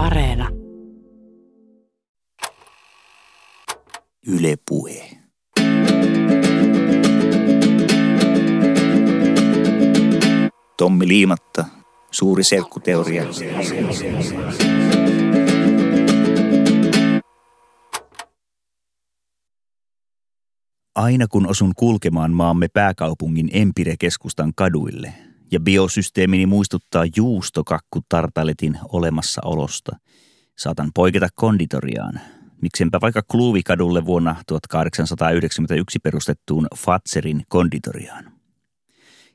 Areena. Yle Puhe. Tommi Liimatta, suuri selkkuteoria. Aina kun osun kulkemaan maamme pääkaupungin Empire-keskustan kaduille ja biosysteemini muistuttaa juustokakku tartaletin olemassaolosta, saatan poiketa konditoriaan. Miksenpä vaikka Kluuvikadulle vuonna 1891 perustettuun Fatserin konditoriaan.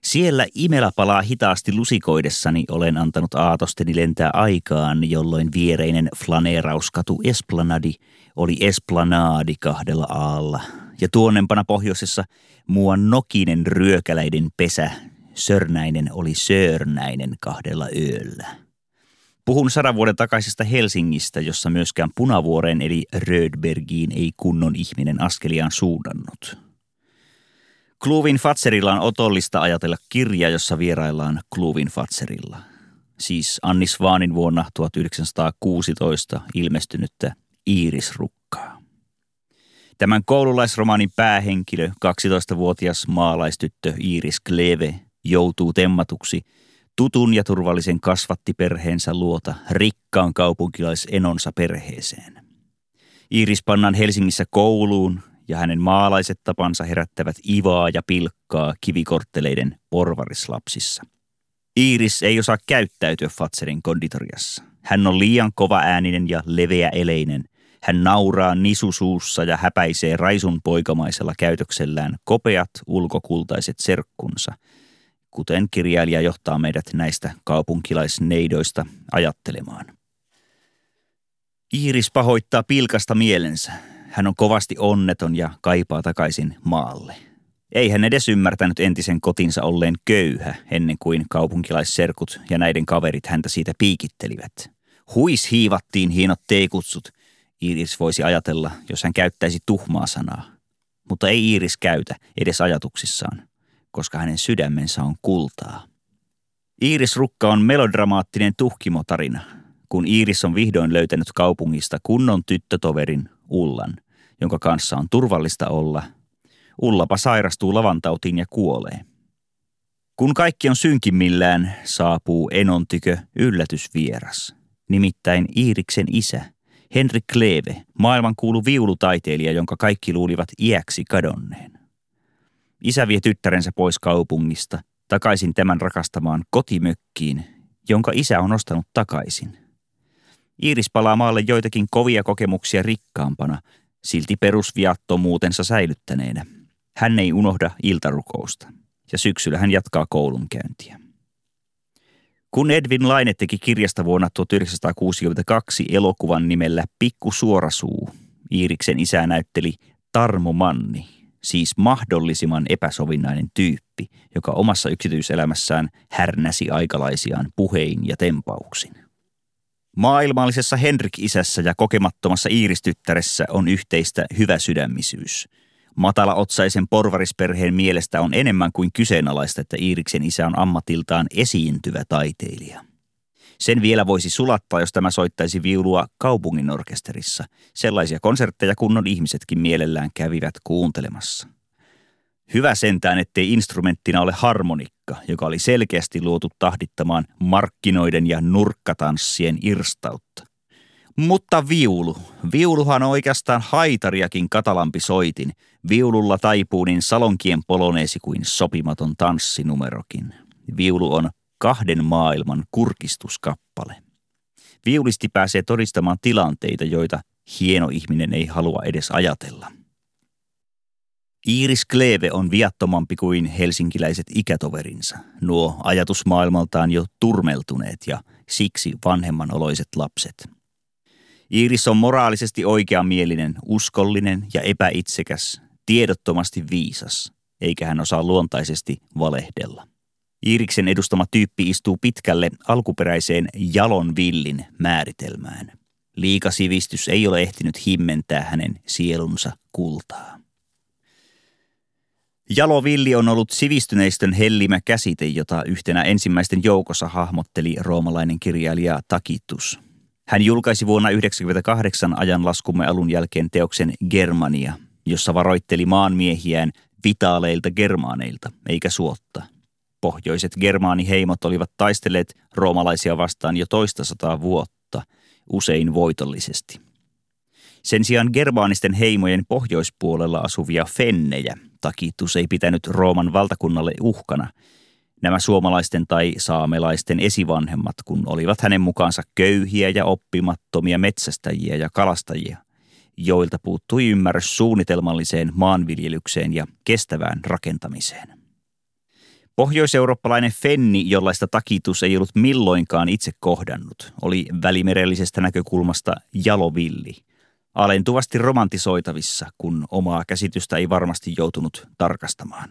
Siellä imela palaa hitaasti lusikoidessani olen antanut aatosteni lentää aikaan, jolloin viereinen flaneerauskatu Esplanadi oli Esplanadi kahdella aalla. Ja tuonnempana pohjoisessa muuan nokinen ryökäläiden pesä, Sörnäinen oli Sörnäinen kahdella ööllä. Puhun sadan vuoden takaisesta Helsingistä, jossa myöskään Punavuoreen eli Rödbergiin ei kunnon ihminen askeliaan suunnannut – Kluvin Fatserilla on otollista ajatella kirja, jossa vieraillaan Kluvin Fatserilla. Siis Annis Vaanin vuonna 1916 ilmestynyttä Iirisrukkaa. Tämän koululaisromaanin päähenkilö, 12-vuotias maalaistyttö Iiris Kleve, joutuu temmatuksi tutun ja turvallisen kasvattiperheensä luota rikkaan kaupunkilaisenonsa perheeseen. Iiris pannaan Helsingissä kouluun ja hänen maalaiset tapansa herättävät ivaa ja pilkkaa kivikortteleiden porvarislapsissa. Iiris ei osaa käyttäytyä Fatserin konditoriassa. Hän on liian kova ääninen ja leveä eleinen. Hän nauraa nisusuussa ja häpäisee raisun poikamaisella käytöksellään kopeat ulkokultaiset serkkunsa, kuten kirjailija johtaa meidät näistä kaupunkilaisneidoista ajattelemaan. Iiris pahoittaa pilkasta mielensä. Hän on kovasti onneton ja kaipaa takaisin maalle. Ei hän edes ymmärtänyt entisen kotinsa olleen köyhä ennen kuin kaupunkilaisserkut ja näiden kaverit häntä siitä piikittelivät. Huis hiivattiin hienot teikutsut. Iiris voisi ajatella, jos hän käyttäisi tuhmaa sanaa. Mutta ei Iiris käytä edes ajatuksissaan, koska hänen sydämensä on kultaa. Iiris Rukka on melodramaattinen tuhkimotarina, kun Iiris on vihdoin löytänyt kaupungista kunnon tyttötoverin Ullan – jonka kanssa on turvallista olla. Ullapa sairastuu lavantautiin ja kuolee. Kun kaikki on synkimmillään, saapuu Enon tykö yllätysvieras. Nimittäin Iiriksen isä, Henrik Kleve, maailmankuulu viulutaiteilija, jonka kaikki luulivat iäksi kadonneen. Isä vie tyttärensä pois kaupungista, takaisin tämän rakastamaan kotimökkiin, jonka isä on ostanut takaisin. Iiris palaa maalle joitakin kovia kokemuksia rikkaampana, silti perusviattomuutensa säilyttäneenä. Hän ei unohda iltarukousta ja syksyllä hän jatkaa koulunkäyntiä. Kun Edwin Laine teki kirjasta vuonna 1962 elokuvan nimellä Pikku Suorasuu, Iiriksen isä näytteli Tarmo Manni, siis mahdollisimman epäsovinnainen tyyppi, joka omassa yksityiselämässään härnäsi aikalaisiaan puhein ja tempauksin. Maailmallisessa Henrik-isässä ja kokemattomassa Iiristyttäressä on yhteistä hyväsydämisyys. Matala-otsaisen porvarisperheen mielestä on enemmän kuin kyseenalaista, että Iiriksen isä on ammatiltaan esiintyvä taiteilija. Sen vielä voisi sulattaa, jos tämä soittaisi viulua kaupungin orkesterissa. Sellaisia konsertteja kunnon ihmisetkin mielellään kävivät kuuntelemassa. Hyvä sentään, ettei instrumenttina ole harmonikka, joka oli selkeästi luotu tahdittamaan markkinoiden ja nurkkatanssien irstautta. Mutta viulu. Viuluhan on oikeastaan haitariakin katalampi soitin. Viululla taipuu niin salonkien poloneesi kuin sopimaton tanssinumerokin. Viulu on kahden maailman kurkistuskappale. Viulisti pääsee todistamaan tilanteita, joita hieno ihminen ei halua edes ajatella – Iiris Kleve on viattomampi kuin helsinkiläiset ikätoverinsa, nuo ajatusmaailmaltaan jo turmeltuneet ja siksi vanhemman oloiset lapset. Iiris on moraalisesti oikeamielinen, uskollinen ja epäitsekäs, tiedottomasti viisas, eikä hän osaa luontaisesti valehdella. Iiriksen edustama tyyppi istuu pitkälle alkuperäiseen jalon villin määritelmään. Liikasivistys ei ole ehtinyt himmentää hänen sielunsa kultaa. Jalovilli on ollut sivistyneistön hellimä käsite, jota yhtenä ensimmäisten joukossa hahmotteli roomalainen kirjailija Takitus. Hän julkaisi vuonna 1998 ajanlaskumme alun jälkeen teoksen Germania, jossa varoitteli maanmiehiään vitaaleilta germaaneilta, eikä suotta. Pohjoiset germaaniheimot olivat taistelleet roomalaisia vastaan jo toista sataa vuotta, usein voitollisesti. Sen sijaan germaanisten heimojen pohjoispuolella asuvia fennejä Takitus ei pitänyt Rooman valtakunnalle uhkana. Nämä suomalaisten tai saamelaisten esivanhemmat, kun olivat hänen mukaansa köyhiä ja oppimattomia metsästäjiä ja kalastajia, joilta puuttui ymmärrys suunnitelmalliseen maanviljelykseen ja kestävään rakentamiseen. Pohjoiseurooppalainen fenni, jollaista takitus ei ollut milloinkaan itse kohdannut, oli välimerellisestä näkökulmasta jalovilli – alentuvasti romantisoitavissa, kun omaa käsitystä ei varmasti joutunut tarkastamaan.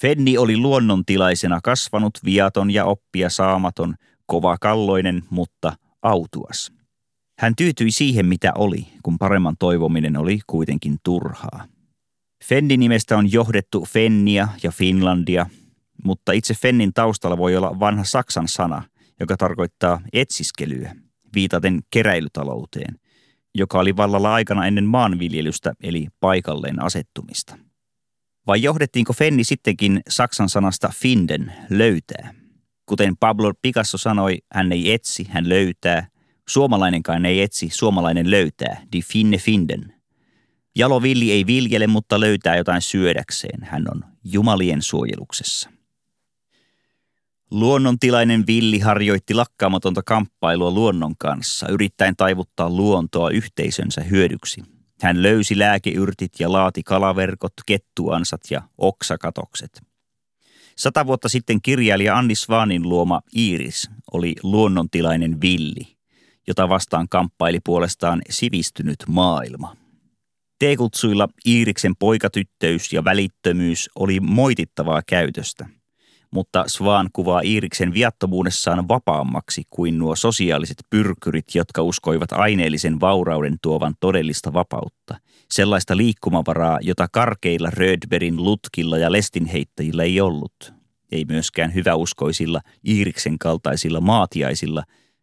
Fenni oli luonnontilaisena kasvanut, viaton ja oppia saamaton, kovakalloinen, mutta autuas. Hän tyytyi siihen, mitä oli, kun paremman toivominen oli kuitenkin turhaa. Fenni-nimestä on johdettu Fennia ja Finlandia, mutta itse Fennin taustalla voi olla vanha saksan sana, joka tarkoittaa etsiskelyä, viitaten keräilytalouteen – joka oli vallalla aikana ennen maanviljelystä eli paikalleen asettumista. Vai johdettiinko Fenni sittenkin saksan sanasta finden, löytää? Kuten Pablo Picasso sanoi, hän ei etsi, hän löytää. Suomalainenkaan ei etsi, suomalainen löytää, di finne finden. Jalo Villi ei viljele, mutta löytää jotain syödäkseen. Hän on jumalien suojeluksessa. Luonnontilainen villi harjoitti lakkaamatonta kamppailua luonnon kanssa, yrittäen taivuttaa luontoa yhteisönsä hyödyksi. Hän löysi lääkeyrtit ja laati kalaverkot, kettuansat ja oksakatokset. Sata vuotta sitten kirjailija Anni Svanin luoma Iiris oli luonnontilainen villi, jota vastaan kamppaili puolestaan sivistynyt maailma. Teekutsuilla Iiriksen poikatyttöys ja välittömyys oli moitittavaa käytöstä – mutta Svan kuvaa Iiriksen viattomuudessaan vapaammaksi kuin nuo sosiaaliset pyrkyrit, jotka uskoivat aineellisen vaurauden tuovan todellista vapautta. Sellaista liikkumavaraa, jota karkeilla Rödberin lutkilla ja lestinheittäjillä ei ollut. Ei myöskään hyväuskoisilla Iiriksen kaltaisilla maatiaisilla,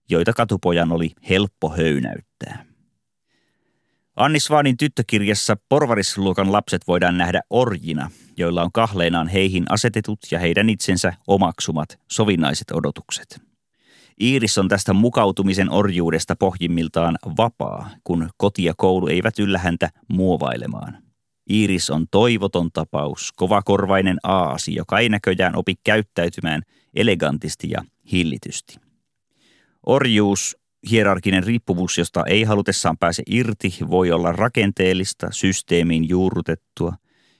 joita katupojan oli helppo höynäyttää. Anni Svanin tyttökirjassa porvarisluokan lapset voidaan nähdä orjina, joilla on kahleenaan heihin asetetut ja heidän itsensä omaksumat sovinnaiset odotukset. Iiris on tästä mukautumisen orjuudesta pohjimmiltaan vapaa, kun koti ja koulu eivät yllä häntä muovailemaan. Iiris on toivoton tapaus, kovakorvainen aasi, joka ei näköjään opi käyttäytymään elegantisti ja hillitysti. Orjuus hierarkinen riippuvuus, josta ei halutessaan pääse irti, voi olla rakenteellista, systeemiin juurrutettua.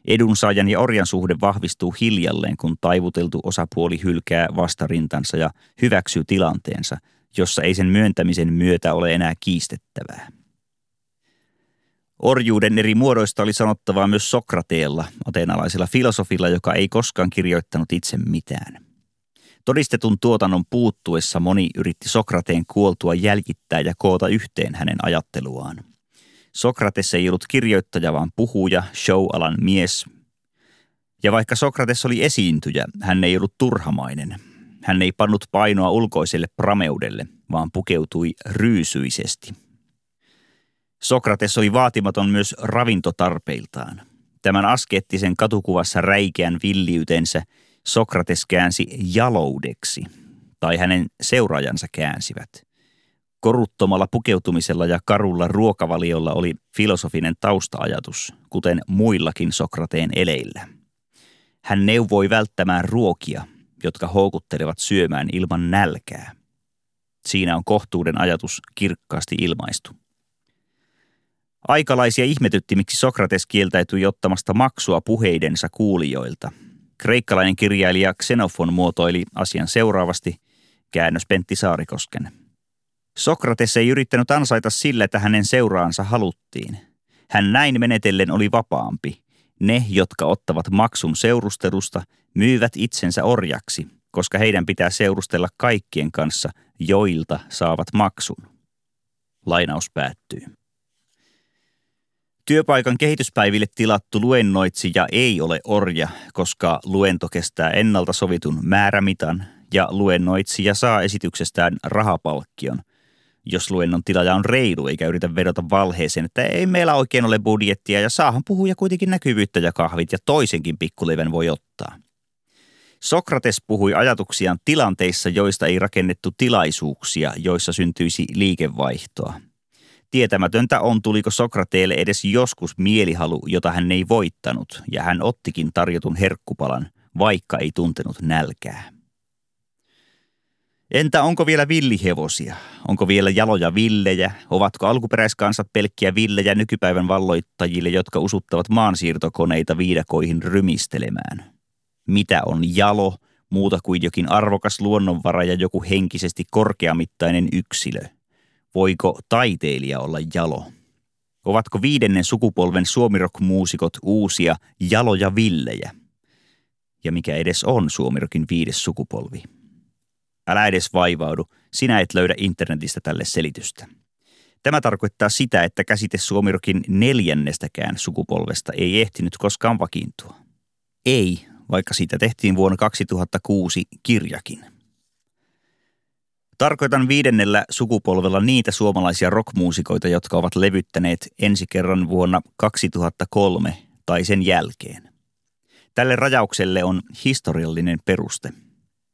Edunsaajan ja orjan suhde vahvistuu hiljalleen, kun taivuteltu osapuoli hylkää vastarintansa ja hyväksyy tilanteensa, jossa ei sen myöntämisen myötä ole enää kiistettävää. Orjuuden eri muodoista oli sanottavaa myös Sokrateella, ateenalaisella filosofilla, joka ei koskaan kirjoittanut itse mitään. Todistetun tuotannon puuttuessa moni yritti Sokrateen kuoltua jäljittää ja koota yhteen hänen ajatteluaan. Sokrates ei ollut kirjoittaja, vaan puhuja, show-alan mies. Ja vaikka Sokrates oli esiintyjä, hän ei ollut turhamainen. Hän ei pannut painoa ulkoiselle prameudelle, vaan pukeutui ryysyisesti. Sokrates oli vaatimaton myös ravintotarpeiltaan. Tämän askeettisen katukuvassa räikeän villiytensä – Sokrates käänsi jaloudeksi, tai hänen seuraajansa käänsivät. Koruttomalla pukeutumisella ja karulla ruokavaliolla oli filosofinen taustaajatus, kuten muillakin Sokrateen eleillä. Hän neuvoi välttämään ruokia, jotka houkuttelevat syömään ilman nälkää. Siinä on kohtuuden ajatus kirkkaasti ilmaistu. Aikalaisia ihmetytti, miksi Sokrates kieltäytyi ottamasta maksua puheidensa kuulijoilta – Kreikkalainen kirjailija Xenofon muotoili asian seuraavasti, käännös Pentti Saarikosken. Sokrates ei yrittänyt ansaita sillä, että hänen seuraansa haluttiin. Hän näin menetellen oli vapaampi. Ne, jotka ottavat maksun seurustelusta, myyvät itsensä orjaksi, koska heidän pitää seurustella kaikkien kanssa, joilta saavat maksun. Lainaus päättyy. Työpaikan kehityspäiville tilattu luennoitsija ei ole orja, koska luento kestää ennalta sovitun määrämitan ja luennoitsija saa esityksestään rahapalkkion, jos luennon tilaaja on reilu eikä yritä vedota valheeseen, että ei meillä oikein ole budjettia ja saahan puhuja kuitenkin näkyvyyttä ja kahvit ja toisenkin pikkuleven voi ottaa. Sokrates puhui ajatuksiaan tilanteissa, joista ei rakennettu tilaisuuksia, joissa syntyisi liikevaihtoa. Tietämätöntä on, tuliko Sokrateelle edes joskus mielihalu, jota hän ei voittanut, ja hän ottikin tarjotun herkkupalan, vaikka ei tuntenut nälkää. Entä onko vielä villihevosia? Onko vielä jaloja villejä? Ovatko alkuperäiskansat pelkkiä villejä nykypäivän valloittajille, jotka usuttavat maansiirtokoneita viidakoihin rymistelemään? Mitä on jalo, muuta kuin jokin arvokas luonnonvara ja joku henkisesti korkeamittainen yksilö? Voiko taiteilija olla jalo? Ovatko viidennen sukupolven suomirock-muusikot uusia jaloja villejä? Ja mikä edes on suomirokin viides sukupolvi? Älä edes vaivaudu, sinä et löydä internetistä tälle selitystä. Tämä tarkoittaa sitä, että käsite suomirokin neljännestäkään sukupolvesta ei ehtinyt koskaan vakiintua. Ei, vaikka siitä tehtiin vuonna 2006 kirjakin. Tarkoitan viidennellä sukupolvella niitä suomalaisia rockmuusikoita, jotka ovat levyttäneet ensi kerran vuonna 2003 tai sen jälkeen. Tälle rajaukselle on historiallinen peruste –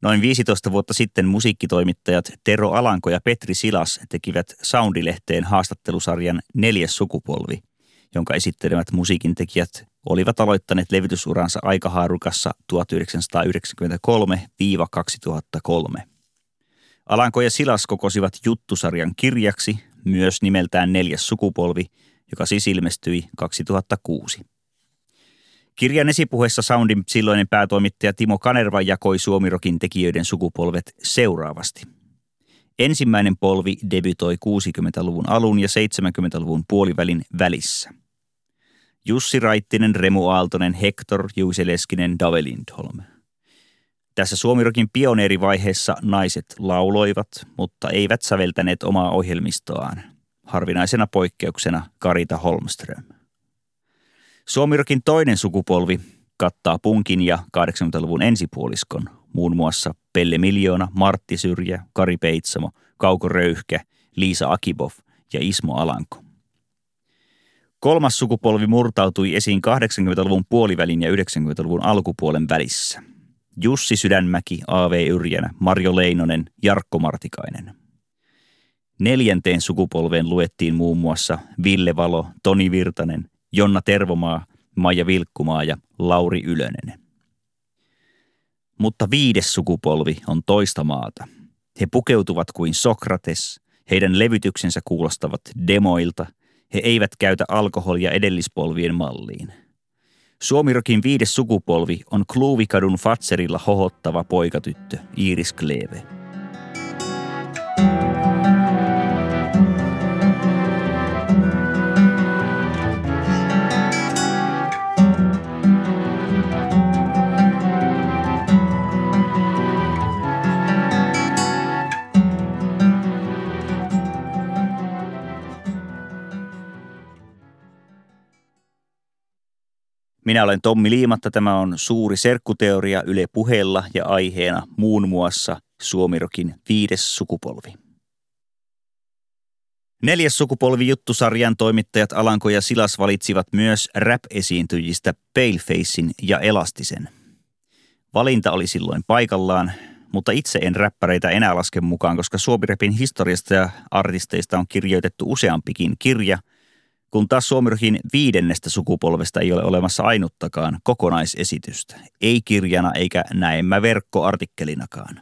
Noin 15 vuotta sitten musiikkitoimittajat Tero Alanko ja Petri Silas tekivät Soundilehteen haastattelusarjan Neljäs sukupolvi, jonka esittelemät musiikintekijät olivat aloittaneet levytysuransa aikahaarukassa 1993-2003. Alanko ja Silas kokosivat juttusarjan kirjaksi, myös nimeltään Neljäs sukupolvi, joka siis ilmestyi 2006. Kirjan esipuheessa Soundin silloinen päätoimittaja Timo Kanerva jakoi Suomirokin tekijöiden sukupolvet seuraavasti. Ensimmäinen polvi debytoi 60-luvun alun ja 70-luvun puolivälin välissä. Jussi Raittinen, Remu Aaltonen, Hector, Juise Leskinen, Dave Lindholm. Tässä Suomirokin pioneerivaiheessa naiset lauloivat, mutta eivät säveltäneet omaa ohjelmistoaan. Harvinaisena poikkeuksena Karita Holmström. Suomirokin toinen sukupolvi kattaa punkin ja 80-luvun ensipuoliskon, muun muassa Pelle Miljoona, Martti Syrjä, Kari Peitsamo, Kauko Röyhkä, Liisa Akibov ja Ismo Alanko. Kolmas sukupolvi murtautui esiin 80-luvun puolivälin ja 90-luvun alkupuolen välissä. Jussi Sydänmäki, A.V. Yrjänä, Marjo Leinonen, Jarkko Martikainen. Neljänteen sukupolveen luettiin muun muassa Ville Valo, Toni Virtanen, Jonna Tervomaa, Maija Vilkkumaa ja Lauri Ylönen. Mutta viides sukupolvi on toista maata. He pukeutuvat kuin Sokrates, heidän levytyksensä kuulostavat demoilta, he eivät käytä alkoholia edellispolvien malliin. Suomirokin viides sukupolvi on Kluuvikadun Fatserilla hohottava poikatyttö Iris Kleve. Minä olen Tommi Liimatta. Tämä on suuri serkkuteoria Yle puheella ja aiheena muun muassa Suomirokin viides sukupolvi. Neljäs sukupolvi juttusarjan toimittajat Alanko ja Silas valitsivat myös rap-esiintyjistä Palefacein ja Elastisen. Valinta oli silloin paikallaan, mutta itse en räppäreitä enää laske mukaan, koska Suomirepin historiasta ja artisteista on kirjoitettu useampikin kirja – kun taas Suomirokin viidennestä sukupolvesta ei ole olemassa ainuttakaan kokonaisesitystä, ei kirjana eikä näemmä verkkoartikkelinakaan.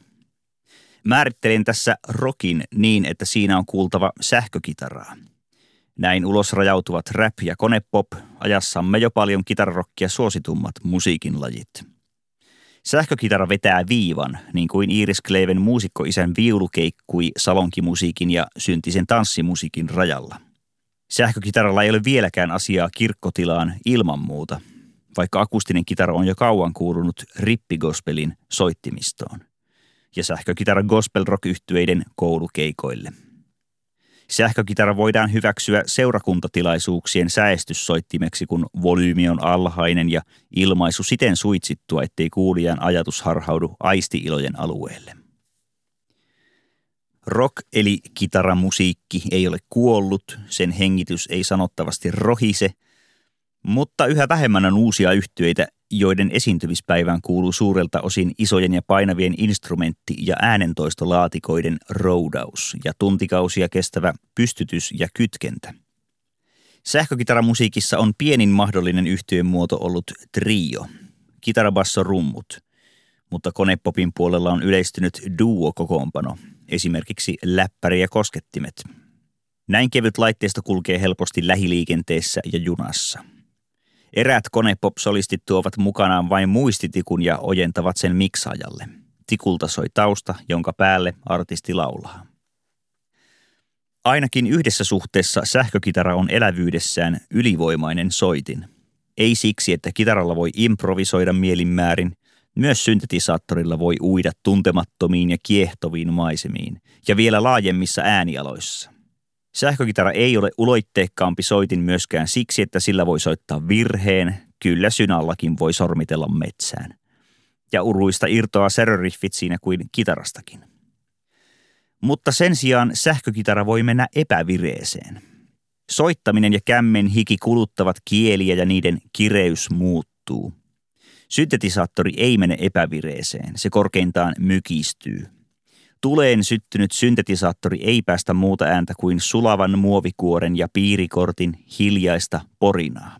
Määrittelin tässä rokin niin, että siinä on kuultava sähkökitaraa. Näin ulos rajautuvat rap ja konepop, ajassamme jo paljon kitararokkia suositummat musiikin lajit. Sähkökitara vetää viivan, niin kuin Iris Kleven muusikkoisän viulu keikkui salonkimusiikin ja syntisen tanssimusiikin rajalla – Sähkökitaralla ei ole vieläkään asiaa kirkkotilaan ilman muuta, vaikka akustinen kitara on jo kauan kuulunut rippigospelin soittimistoon ja sähkökitara gospel rock yhtyeiden koulukeikoille. Sähkökitara voidaan hyväksyä seurakuntatilaisuuksien säestyssoittimeksi, kun volyymi on alhainen ja ilmaisu siten suitsittua, ettei kuulijan ajatus harhaudu aistiilojen alueelle. Rock eli kitaramusiikki ei ole kuollut, sen hengitys ei sanottavasti rohise, mutta yhä vähemmän on uusia yhtyeitä, joiden esiintymispäivään kuuluu suurelta osin isojen ja painavien instrumentti- ja äänentoistolaatikoiden roudaus ja tuntikausia kestävä pystytys ja kytkentä. Sähkökitaramusiikissa on pienin mahdollinen yhtyeen muoto ollut trio, kitarabasso rummut, mutta konepopin puolella on yleistynyt duo-kokoonpano, esimerkiksi läppäri ja koskettimet. Näin kevyt laitteisto kulkee helposti lähiliikenteessä ja junassa – Eräät konepop-solistit tuovat mukanaan vain muistitikun ja ojentavat sen miksaajalle. Tikulta soi tausta, jonka päälle artisti laulaa. Ainakin yhdessä suhteessa sähkökitara on elävyydessään ylivoimainen soitin. Ei siksi, että kitaralla voi improvisoida mielinmäärin, myös syntetisaattorilla voi uida tuntemattomiin ja kiehtoviin maisemiin, ja vielä laajemmissa äänialoissa. Sähkökitara ei ole uloitteekkaampi soitin myöskään siksi, että sillä voi soittaa virheen, kyllä synallakin voi sormitella metsään. Ja uruista irtoaa seröriffit siinä kuin kitarastakin. Mutta sen sijaan sähkökitara voi mennä epävireeseen. Soittaminen ja kämmen hiki kuluttavat kieliä ja niiden kireys muuttuu. Syntetisaattori ei mene epävireeseen, se korkeintaan mykistyy – Tuleen syttynyt syntetisaattori ei päästä muuta ääntä kuin sulavan muovikuoren ja piirikortin hiljaista porinaa.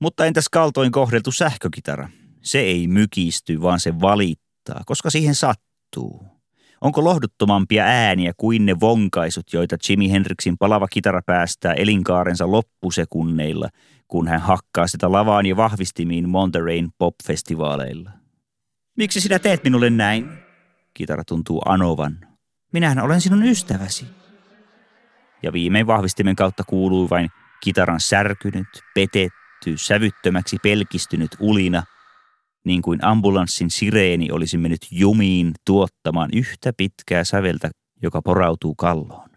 Mutta entäs kaltoin kohdeltu sähkökitara? Se ei mykisty, vaan se valittaa, koska siihen sattuu. Onko lohduttomampia ääniä kuin ne vonkaisut, joita Jimi Hendrixin palava kitara päästää elinkaarensa loppusekunneilla, kun hän hakkaa sitä lavaan ja vahvistimiin Monterey pop-festivaaleilla? Miksi sinä teet minulle näin? Kitara tuntuu anovan. Minähän olen sinun ystäväsi. Ja viimein vahvistimen kautta kuuluu vain kitaran särkynyt, petetty, sävyttömäksi pelkistynyt ulina, niin kuin ambulanssin sireeni olisi mennyt jumiin tuottamaan yhtä pitkää säveltä, joka porautuu kalloon.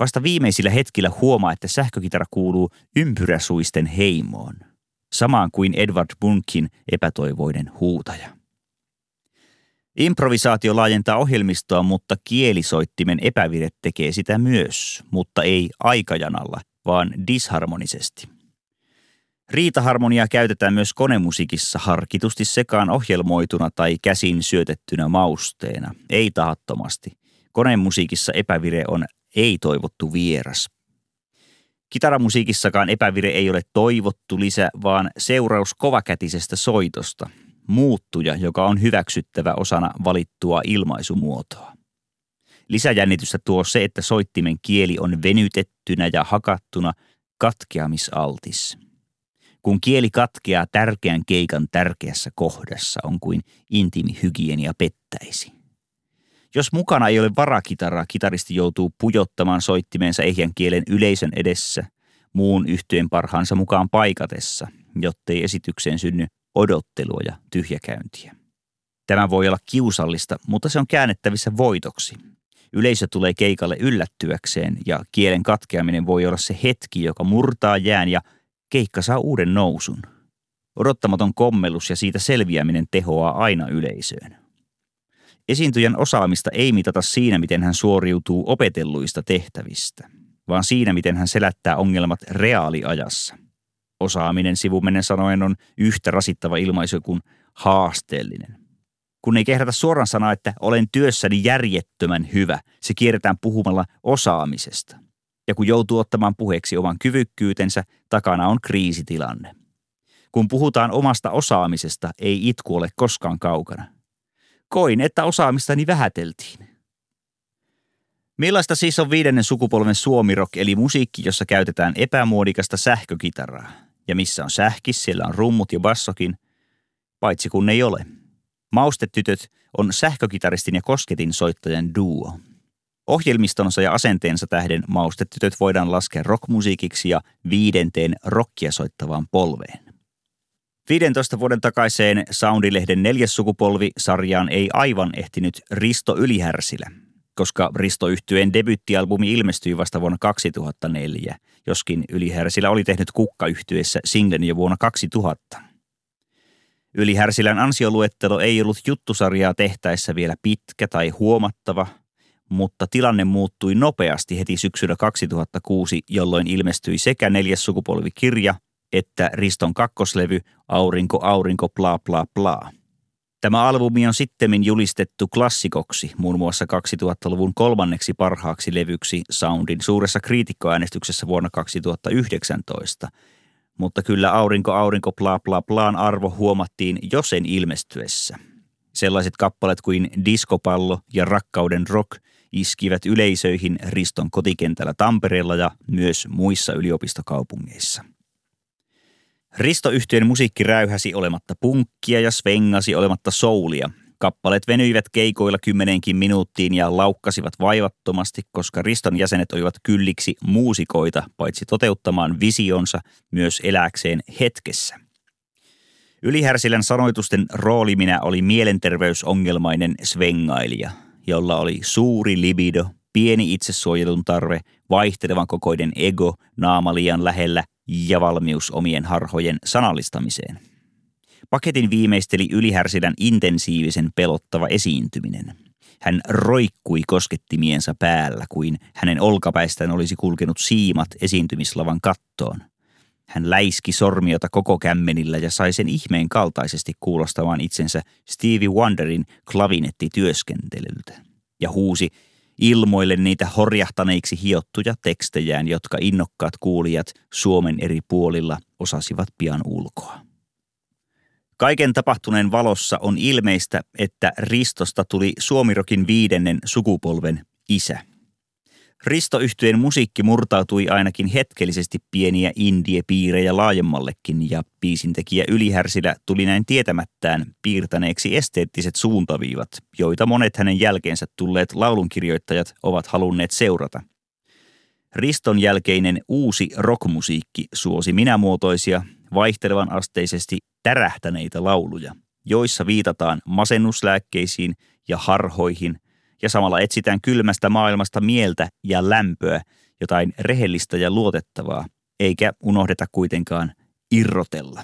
Vasta viimeisillä hetkillä huomaa, että sähkökitara kuuluu ympyräsuisten heimoon, samaan kuin Edward Bunkin epätoivoinen huutaja. Improvisaatio laajentaa ohjelmistoa, mutta kielisoittimen epävire tekee sitä myös, mutta ei aikajanalla, vaan disharmonisesti. Riitaharmoniaa käytetään myös konemusiikissa harkitusti sekaan ohjelmoituna tai käsin syötettynä mausteena, ei tahattomasti. Konemusiikissa epävire on ei-toivottu vieras. Kitaramusiikissakaan epävire ei ole toivottu lisä, vaan seuraus kovakätisestä soitosta – muuttuja, joka on hyväksyttävä osana valittua ilmaisumuotoa. Lisäjännitystä tuo se, että soittimen kieli on venytettynä ja hakattuna katkeamisaltis. Kun kieli katkeaa tärkeän keikan tärkeässä kohdassa, on kuin intiimihygienia pettäisi. Jos mukana ei ole varakitaraa, kitaristi joutuu pujottamaan soittimeensa ehjän kielen yleisön edessä muun yhtyeen parhaansa mukaan paikatessa, jottei esitykseen synny odottelua ja tyhjäkäyntiä. Tämä voi olla kiusallista, mutta se on käännettävissä voitoksi. Yleisö tulee keikalle yllättyäkseen ja kielen katkeaminen voi olla se hetki, joka murtaa jään ja keikka saa uuden nousun. Odottamaton kommellus ja siitä selviäminen tehoaa aina yleisöön. Esiintyjän osaamista ei mitata siinä, miten hän suoriutuu opetelluista tehtävistä, vaan siinä, miten hän selättää ongelmat reaaliajassa – Osaaminen sivumennen sanoen on yhtä rasittava ilmaisu kuin haasteellinen. Kun ei kehdata suoraan sanoa, että olen työssäni järjettömän hyvä, se kierretään puhumalla osaamisesta. Ja kun joutuu ottamaan puheeksi oman kyvykkyytensä, takana on kriisitilanne. Kun puhutaan omasta osaamisesta, ei itku ole koskaan kaukana. Koin, että osaamistani vähäteltiin. Millaista siis on viidennen sukupolven suomirok eli musiikki, jossa käytetään epämuodikasta sähkökitaraa? Ja missä on sähkis, siellä on rummut ja bassokin, paitsi kun ei ole. Maustetytöt on sähkökitaristin ja kosketin soittajan duo. Ohjelmistonsa ja asenteensa tähden maustetytöt voidaan laskea rockmusiikiksi ja viidenteen rockia soittavaan polveen. 15 vuoden takaiseen Soundilehden neljäs sukupolvi sarjaan ei aivan ehtinyt Risto Ylihärsilä – koska Risto Yhtyeen debyttialbumi ilmestyi vasta vuonna 2004, joskin Ylihärsillä oli tehnyt kukkayhtyessä singlen jo vuonna 2000. Ylihärsilän ansioluettelo ei ollut juttusarjaa tehtäessä vielä pitkä tai huomattava, mutta tilanne muuttui nopeasti heti syksyllä 2006, jolloin ilmestyi sekä neljäs sukupolvikirja että Riston kakkoslevy Aurinko, aurinko, bla bla bla. Tämä albumi on sittemmin julistettu klassikoksi, muun muassa 2000-luvun kolmanneksi parhaaksi levyksi Soundin suuressa kriitikkoäänestyksessä vuonna 2019. Mutta kyllä aurinko, aurinko, bla bla blaan arvo huomattiin jo sen ilmestyessä. Sellaiset kappaleet kuin Diskopallo ja Rakkauden rock iskivät yleisöihin Riston kotikentällä Tampereella ja myös muissa yliopistokaupungeissa – Risto-yhtiön musiikki räyhäsi olematta punkkia ja svengasi olematta soulia. Kappaleet venyivät keikoilla kymmenenkin minuuttiin ja laukkasivat vaivattomasti, koska Riston jäsenet olivat kylliksi muusikoita, paitsi toteuttamaan visionsa, myös eläkseen hetkessä. Ylihärsilän sanoitusten rooli minä oli mielenterveysongelmainen svengailija, jolla oli suuri libido, pieni itsesuojelun tarve, vaihtelevan kokoinen ego, naama liian lähellä ja valmius omien harhojen sanallistamiseen. Paketin viimeisteli ylihärsilän intensiivisen pelottava esiintyminen. Hän roikkui koskettimiensa päällä, kuin hänen olkapäistään olisi kulkenut siimat esiintymislavan kattoon. Hän läiski sormiota koko kämmenillä ja sai sen ihmeen kaltaisesti kuulostamaan itsensä Stevie Wonderin klavinettityöskentelyltä. Ja huusi – ilmoille niitä horjahtaneiksi hiottuja tekstejään, jotka innokkaat kuulijat Suomen eri puolilla osasivat pian ulkoa. Kaiken tapahtuneen valossa on ilmeistä, että Ristosta tuli Suomirokin viidennen sukupolven isä – Risto-yhtyeen musiikki murtautui ainakin hetkellisesti pieniä indie-piirejä laajemmallekin ja biisintekijä Ylihärsilä tuli näin tietämättään piirtäneeksi esteettiset suuntaviivat, joita monet hänen jälkeensä tulleet laulunkirjoittajat ovat halunneet seurata. Riston jälkeinen uusi rockmusiikki suosi minämuotoisia, vaihtelevan asteisesti tärähtäneitä lauluja, joissa viitataan masennuslääkkeisiin ja harhoihin – ja samalla etsitään kylmästä maailmasta mieltä ja lämpöä, jotain rehellistä ja luotettavaa, eikä unohdeta kuitenkaan irrotella.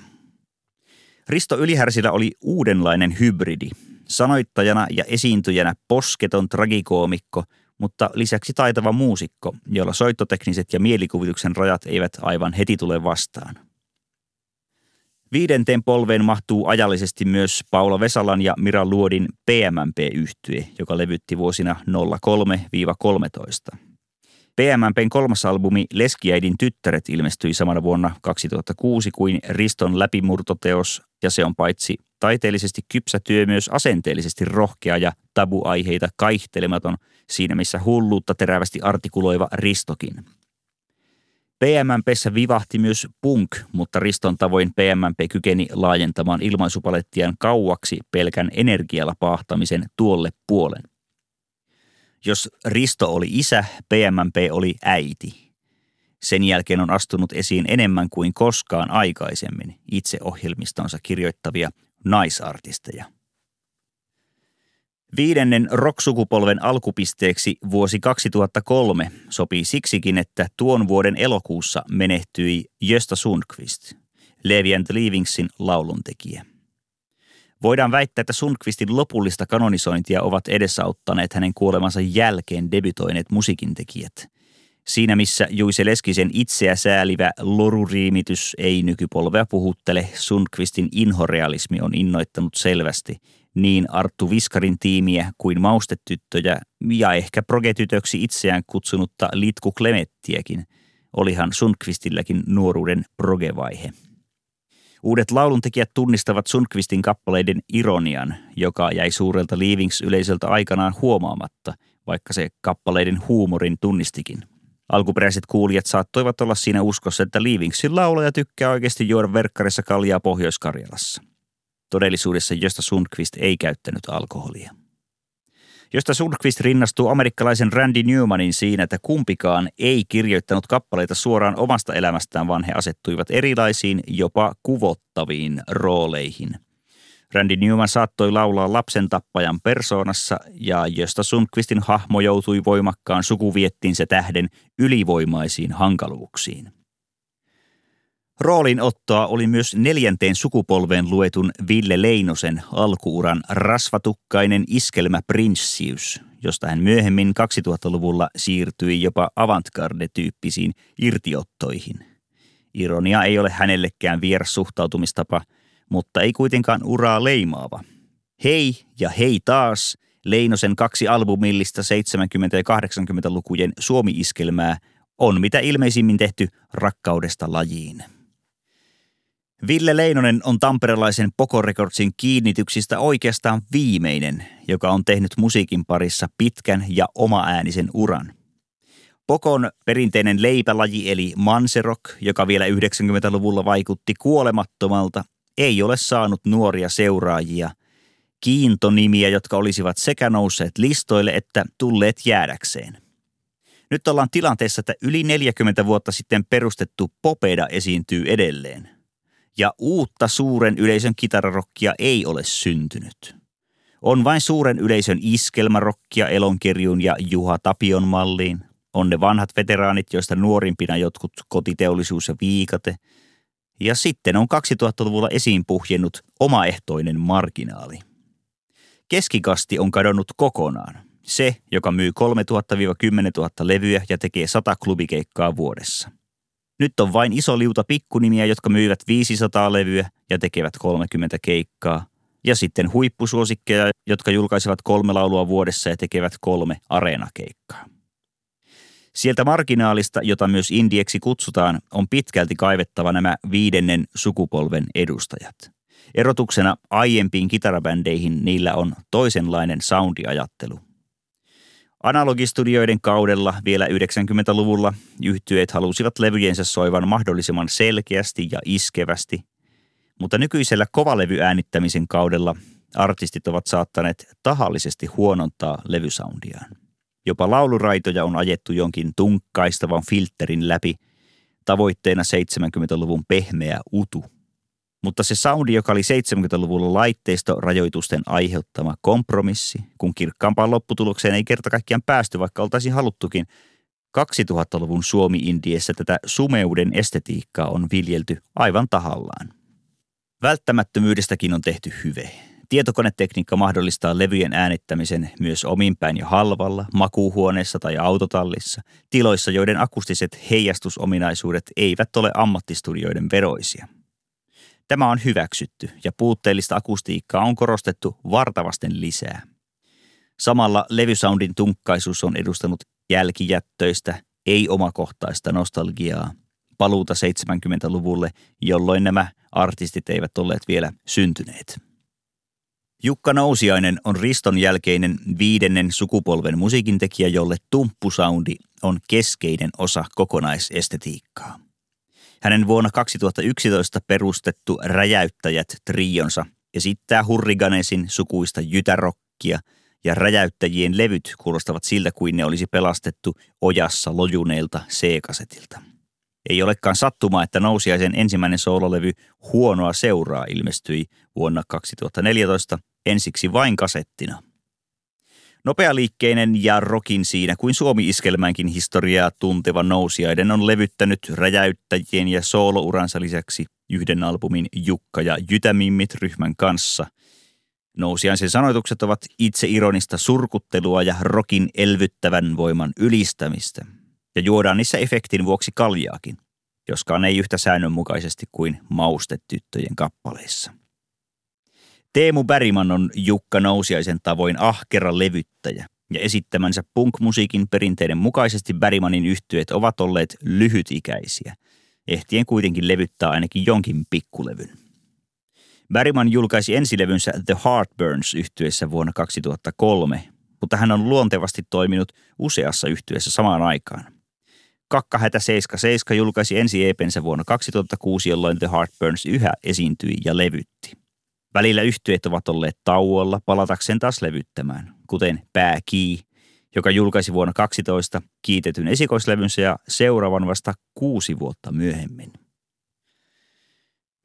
Risto Ylihärsillä oli uudenlainen hybridi, sanoittajana ja esiintyjänä posketon tragikoomikko, mutta lisäksi taitava muusikko, jolla soittotekniset ja mielikuvituksen rajat eivät aivan heti tule vastaan – Viidenteen polveen mahtuu ajallisesti myös Paula Vesalan ja Mira Luodin PMMP-yhtye, joka levytti vuosina 03-13. PMMPn kolmas albumi Leskiäidin tyttäret ilmestyi samana vuonna 2006 kuin Riston läpimurtoteos, ja se on paitsi taiteellisesti kypsä työ myös asenteellisesti rohkea ja tabuaiheita kaihtelematon siinä missä hulluutta terävästi artikuloiva Ristokin – PMMPssä vivahti myös punk, mutta Riston tavoin PMMP kykeni laajentamaan ilmaisupalettiaan kauaksi pelkän energialla paahtamisen tuolle puolen. Jos Risto oli isä, PMMP oli äiti. Sen jälkeen on astunut esiin enemmän kuin koskaan aikaisemmin itse ohjelmistonsa kirjoittavia naisartisteja. Viidennen rock-sukupolven alkupisteeksi vuosi 2003 sopii siksikin, että tuon vuoden elokuussa menehtyi Jösta Sundqvist, Levi and Leavingsin lauluntekijä. Voidaan väittää, että Sundqvistin lopullista kanonisointia ovat edesauttaneet hänen kuolemansa jälkeen debytoineet musiikintekijät. Siinä missä Juise Leskisen itseä säälivä loruriimitys ei nykypolvea puhuttele, Sundqvistin inhorealismi on innoittanut selvästi – niin Arttu Viskarin tiimiä kuin maustetyttöjä ja ehkä progetytöksi itseään kutsunutta Litku Klemettiäkin, olihan Sundqvistilläkin nuoruuden progevaihe. Uudet lauluntekijät tunnistavat Sundqvistin kappaleiden ironian, joka jäi suurelta Leavings-yleisöltä aikanaan huomaamatta, vaikka se kappaleiden huumorin tunnistikin. Alkuperäiset kuulijat saattoivat olla siinä uskossa, että Leavingsin laulaja tykkää oikeasti juoda verkkarissa kaljaa Pohjois-Karjalassa. Todellisuudessa Josta Sundqvist ei käyttänyt alkoholia. Josta Sundqvist rinnastuu amerikkalaisen Randy Newmanin siinä, että kumpikaan ei kirjoittanut kappaleita suoraan omasta elämästään, vaan he asettuivat erilaisiin, jopa kuvottaviin rooleihin. Randy Newman saattoi laulaa lapsen tappajan persoonassa ja josta Sundqvistin hahmo joutui voimakkaan sukuviettinsä tähden ylivoimaisiin hankaluuksiin. Roolinottoa oli myös neljänteen sukupolveen luetun Ville Leinosen alkuuran rasvatukkainen iskelmäprinssius, josta hän myöhemmin 2000-luvulla siirtyi jopa avantgarde-tyyppisiin irtiottoihin. Ironia ei ole hänellekään vieras suhtautumistapa, mutta ei kuitenkaan uraa leimaava. Hei ja hei taas, Leinosen kaksi albumillista 70- ja 80-lukujen Suomi-iskelmää on mitä ilmeisimmin tehty rakkaudesta lajiin. Ville Leinonen on tamperelaisen Poco Recordsin kiinnityksistä oikeastaan viimeinen, joka on tehnyt musiikin parissa pitkän ja oma-äänisen uran. Pokon perinteinen leipälaji eli manserok, joka vielä 90-luvulla vaikutti kuolemattomalta, ei ole saanut nuoria seuraajia, kiintonimiä, jotka olisivat sekä nousseet listoille että tulleet jäädäkseen. Nyt ollaan tilanteessa, että yli 40 vuotta sitten perustettu Popeda esiintyy edelleen – ja uutta suuren yleisön kitararokkia ei ole syntynyt. On vain suuren yleisön iskelmärokkia Elonkirjun ja Juha Tapion malliin. On ne vanhat veteraanit, joista nuorimpina jotkut kotiteollisuus ja viikate. Ja sitten on 2000-luvulla esiin puhjennut omaehtoinen marginaali. Keskikasti on kadonnut kokonaan. Se, joka myy 3000-10 000 levyä ja tekee 100 klubikeikkaa vuodessa – nyt on vain iso liuta pikkunimiä, jotka myyvät 500 levyä ja tekevät 30 keikkaa. Ja sitten huippusuosikkeja, jotka julkaisevat kolme laulua vuodessa ja tekevät kolme areenakeikkaa. Sieltä marginaalista, jota myös indieksi kutsutaan, on pitkälti kaivettava nämä viidennen sukupolven edustajat. Erotuksena aiempiin kitarabändeihin niillä on toisenlainen soundiajattelu – Analogistudioiden kaudella vielä 90-luvulla yhtyeet halusivat levyjensä soivan mahdollisimman selkeästi ja iskevästi, mutta nykyisellä kovalevyäänittämisen kaudella artistit ovat saattaneet tahallisesti huonontaa levysoundiaan. Jopa lauluraitoja on ajettu jonkin tunkkaistavan filterin läpi, tavoitteena 70-luvun pehmeä utu – mutta se soundi, joka oli 70-luvulla laitteistorajoitusten aiheuttama kompromissi, kun kirkkaampaan lopputulokseen ei kerta kaikkiaan päästy, vaikka oltaisiin haluttukin, 2000-luvun Suomi-Indiessä tätä sumeuden estetiikkaa on viljelty aivan tahallaan. Välttämättömyydestäkin on tehty hyve. Tietokonetekniikka mahdollistaa levyjen äänittämisen myös ominpäin ja halvalla, makuuhuoneessa tai autotallissa, tiloissa, joiden akustiset heijastusominaisuudet eivät ole ammattistudioiden veroisia – Tämä on hyväksytty ja puutteellista akustiikkaa on korostettu vartavasten lisää. Samalla levysoundin tunkkaisuus on edustanut jälkijättöistä, ei-omakohtaista nostalgiaa, paluuta 70-luvulle, jolloin nämä artistit eivät olleet vielä syntyneet. Jukka Nousiainen on Riston jälkeinen viidennen sukupolven musiikintekijä, jolle tumppusoundi on keskeinen osa kokonaisestetiikkaa. Hänen vuonna 2011 perustettu Räjäyttäjät trionsa esittää Hurriganesin sukuista jytärokkia ja räjäyttäjien levyt kuulostavat siltä kuin ne olisi pelastettu ojassa lojuneelta C-kasetilta. Ei olekaan sattumaa, että Nousiaisen ensimmäinen soololevy Huonoa seuraa ilmestyi vuonna 2014 ensiksi vain kasettina – Nopealiikkeinen ja rokin siinä kuin Suomi-iskelmänkin historiaa tunteva nousiaiden on levyttänyt räjäyttäjien ja soolouransa lisäksi yhden albumin Jukka ja Jytämimmit ryhmän kanssa. Nousiaisen sanoitukset ovat itse ironista surkuttelua ja rokin elvyttävän voiman ylistämistä. Ja juodaan niissä efektin vuoksi kaljaakin, joskaan ei yhtä säännönmukaisesti kuin maustetyttöjen kappaleissa. Teemu Bäriman on Jukka Nousiaisen tavoin ahkera levyttäjä ja esittämänsä punk-musiikin perinteiden mukaisesti Bärimanin yhtyeet ovat olleet lyhytikäisiä, ehtien kuitenkin levyttää ainakin jonkin pikkulevyn. Bäriman julkaisi ensilevynsä The Heartburns yhtyeessä vuonna 2003, mutta hän on luontevasti toiminut useassa yhtyeessä samaan aikaan. Kakkahätä 77 julkaisi ensi EPensä vuonna 2006, jolloin The Heartburns yhä esiintyi ja levytti. Välillä yhtyeet ovat olleet tauolla palatakseen taas levyttämään, kuten Pääkii, joka julkaisi vuonna 12 kiitetyn esikoislevynsä ja seuraavan vasta kuusi vuotta myöhemmin.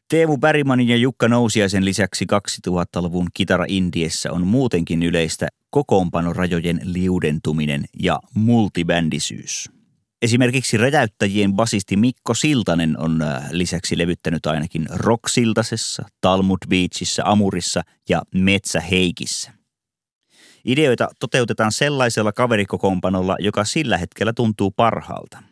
Teemu Bärimanin ja Jukka Nousiaisen lisäksi 2000-luvun kitara Indiessä on muutenkin yleistä kokoonpanorajojen liudentuminen ja multibändisyys. Esimerkiksi räjäyttäjien basisti Mikko Siltanen on äh, lisäksi levyttänyt ainakin Rocksiltasessa, Talmud Beachissä, Amurissa ja Metsä Heikissä. Ideoita toteutetaan sellaisella kaverikokoonpanolla, joka sillä hetkellä tuntuu parhaalta.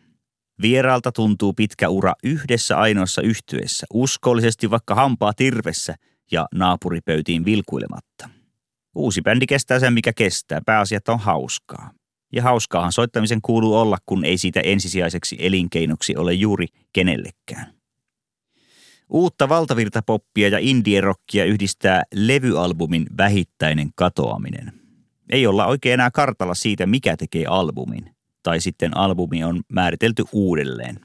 Vieraalta tuntuu pitkä ura yhdessä ainoassa yhtyessä, uskollisesti vaikka hampaa tirvessä ja naapuripöytiin vilkuilematta. Uusi bändi kestää sen, mikä kestää. Pääasiat on hauskaa. Ja hauskaahan soittamisen kuuluu olla, kun ei siitä ensisijaiseksi elinkeinoksi ole juuri kenellekään. Uutta valtavirtapoppia ja indie-rockia yhdistää levyalbumin vähittäinen katoaminen. Ei olla oikein enää kartalla siitä, mikä tekee albumin. Tai sitten albumi on määritelty uudelleen.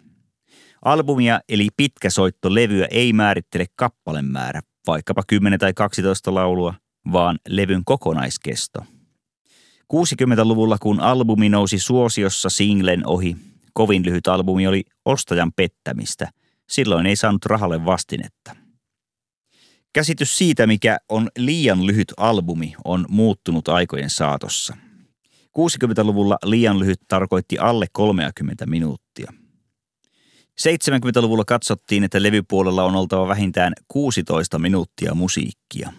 Albumia eli pitkäsoittolevyä ei määrittele kappalemäärä, vaikkapa 10 tai 12 laulua, vaan levyn kokonaiskesto. 60-luvulla, kun albumi nousi suosiossa singlen ohi, kovin lyhyt albumi oli ostajan pettämistä. Silloin ei saanut rahalle vastinetta. Käsitys siitä, mikä on liian lyhyt albumi, on muuttunut aikojen saatossa. 60-luvulla liian lyhyt tarkoitti alle 30 minuuttia. 70-luvulla katsottiin, että levypuolella on oltava vähintään 16 minuuttia musiikkia,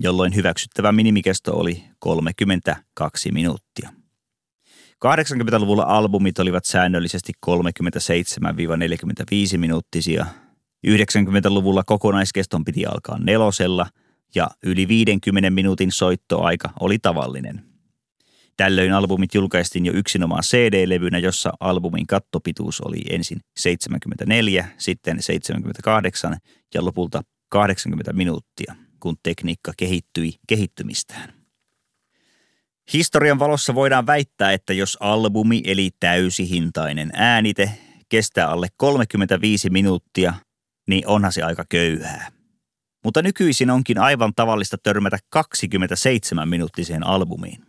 jolloin hyväksyttävä minimikesto oli 32 minuuttia. 80-luvulla albumit olivat säännöllisesti 37-45 minuuttisia. 90-luvulla kokonaiskeston piti alkaa nelosella ja yli 50 minuutin soittoaika oli tavallinen – Tällöin albumit julkaistiin jo yksinomaan CD-levynä, jossa albumin kattopituus oli ensin 74, sitten 78 ja lopulta 80 minuuttia, kun tekniikka kehittyi kehittymistään. Historian valossa voidaan väittää, että jos albumi eli täysihintainen äänite kestää alle 35 minuuttia, niin onhan se aika köyhää. Mutta nykyisin onkin aivan tavallista törmätä 27 minuuttiseen albumiin.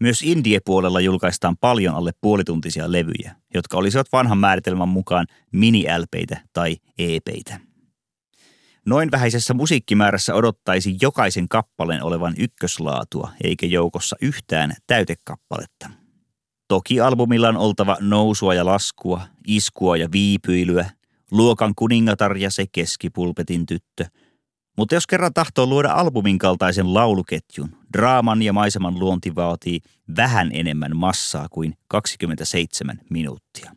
Myös indie-puolella julkaistaan paljon alle puolituntisia levyjä, jotka olisivat vanhan määritelmän mukaan mini-LPitä tai EPitä. Noin vähäisessä musiikkimäärässä odottaisi jokaisen kappaleen olevan ykköslaatua, eikä joukossa yhtään täytekappaletta. Toki albumilla on oltava nousua ja laskua, iskua ja viipyilyä, luokan kuningatar ja se keskipulpetin tyttö – mutta jos kerran tahtoo luoda albumin kaltaisen lauluketjun, draaman ja maiseman luonti vaatii vähän enemmän massaa kuin 27 minuuttia.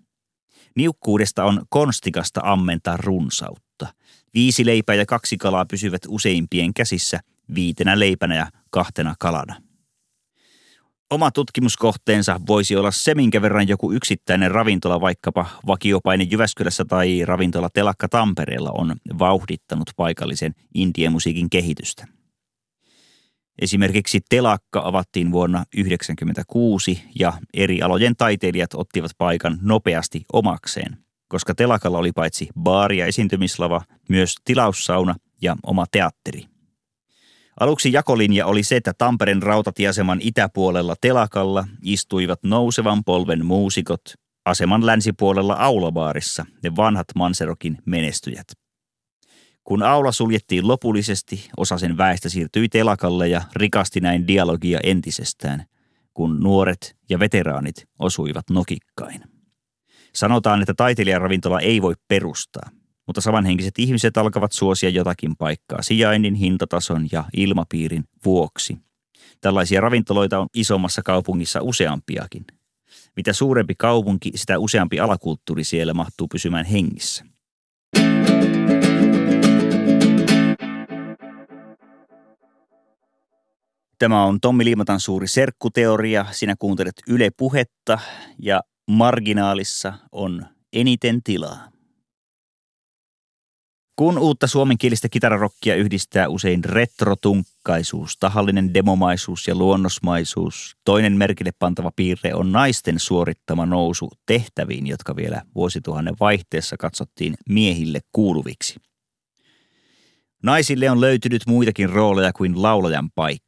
Niukkuudesta on konstikasta ammentaa runsautta. Viisi leipää ja kaksi kalaa pysyvät useimpien käsissä viitenä leipänä ja kahtena kalana. Oma tutkimuskohteensa voisi olla se, minkä verran joku yksittäinen ravintola, vaikkapa vakiopaine Jyväskylässä tai ravintola Telakka Tampereella on vauhdittanut paikallisen indiemusiikin kehitystä. Esimerkiksi Telakka avattiin vuonna 1996 ja eri alojen taiteilijat ottivat paikan nopeasti omakseen, koska Telakalla oli paitsi baari ja esiintymislava, myös tilaussauna ja oma teatteri – Aluksi jakolinja oli se, että Tampereen rautatieaseman itäpuolella telakalla istuivat nousevan polven muusikot, aseman länsipuolella aulabaarissa ne vanhat Manserokin menestyjät. Kun aula suljettiin lopullisesti, osa sen väestä siirtyi telakalle ja rikasti näin dialogia entisestään, kun nuoret ja veteraanit osuivat nokikkain. Sanotaan, että taiteilijaravintola ei voi perustaa – mutta samanhenkiset ihmiset alkavat suosia jotakin paikkaa sijainnin, hintatason ja ilmapiirin vuoksi. Tällaisia ravintoloita on isommassa kaupungissa useampiakin. Mitä suurempi kaupunki, sitä useampi alakulttuuri siellä mahtuu pysymään hengissä. Tämä on Tommi Liimatan suuri serkkuteoria. Sinä kuuntelet Yle Puhetta ja marginaalissa on eniten tilaa. Kun uutta suomenkielistä kitararokkia yhdistää usein retrotunkkaisuus, tahallinen demomaisuus ja luonnosmaisuus, toinen merkille pantava piirre on naisten suorittama nousu tehtäviin, jotka vielä vuosituhannen vaihteessa katsottiin miehille kuuluviksi. Naisille on löytynyt muitakin rooleja kuin laulajan paikka.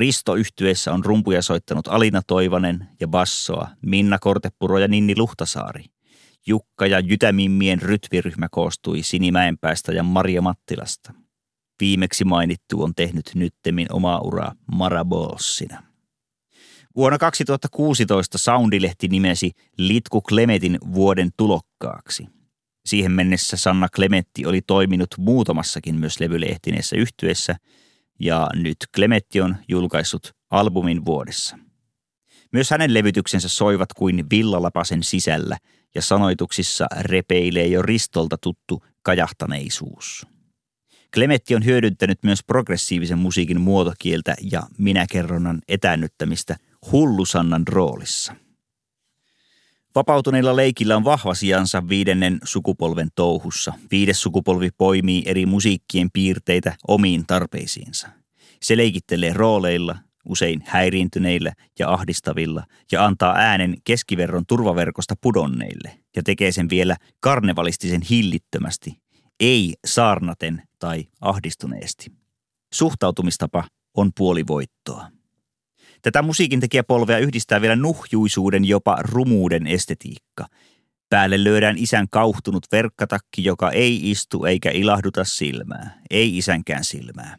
Risto on rumpuja soittanut Alina Toivanen ja bassoa Minna Kortepuro ja Ninni Luhtasaari – Jukka ja Jytämimmien rytviryhmä koostui Sinimäenpäästä ja Maria Mattilasta. Viimeksi mainittu on tehnyt nyttemmin omaa uraa Marabossina. Vuonna 2016 Soundilehti nimesi Litku Klemetin vuoden tulokkaaksi. Siihen mennessä Sanna Klemetti oli toiminut muutamassakin myös levylehtineessä yhtyessä ja nyt Clemetti on julkaissut albumin vuodessa. Myös hänen levytyksensä soivat kuin villalapasen sisällä ja sanoituksissa repeilee jo ristolta tuttu kajahtaneisuus. Klemetti on hyödyntänyt myös progressiivisen musiikin muotokieltä ja minäkerronnan etäännyttämistä hullusannan roolissa. Vapautuneilla leikillä on vahva sijansa viidennen sukupolven touhussa. Viides sukupolvi poimii eri musiikkien piirteitä omiin tarpeisiinsa. Se leikittelee rooleilla, usein häiriintyneillä ja ahdistavilla, ja antaa äänen keskiverron turvaverkosta pudonneille, ja tekee sen vielä karnevalistisen hillittömästi, ei saarnaten tai ahdistuneesti. Suhtautumistapa on puolivoittoa. Tätä musiikin tekijäpolvea yhdistää vielä nuhjuisuuden jopa rumuuden estetiikka. Päälle löydään isän kauhtunut verkkatakki, joka ei istu eikä ilahduta silmää, ei isänkään silmää.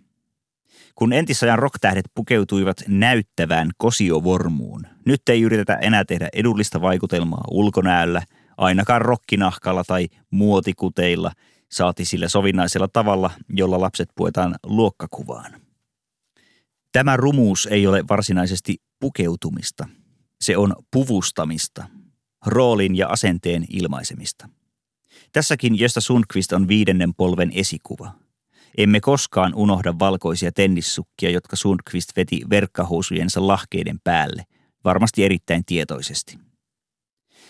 Kun entisajan rocktähdet pukeutuivat näyttävään kosiovormuun, nyt ei yritetä enää tehdä edullista vaikutelmaa ulkonäöllä, ainakaan rokkinahkalla tai muotikuteilla, saati sillä sovinnaisella tavalla, jolla lapset puetaan luokkakuvaan. Tämä rumuus ei ole varsinaisesti pukeutumista. Se on puvustamista, roolin ja asenteen ilmaisemista. Tässäkin Josta Sundqvist on viidennen polven esikuva. Emme koskaan unohda valkoisia tennissukkia, jotka Sundqvist veti verkkahousujensa lahkeiden päälle, varmasti erittäin tietoisesti.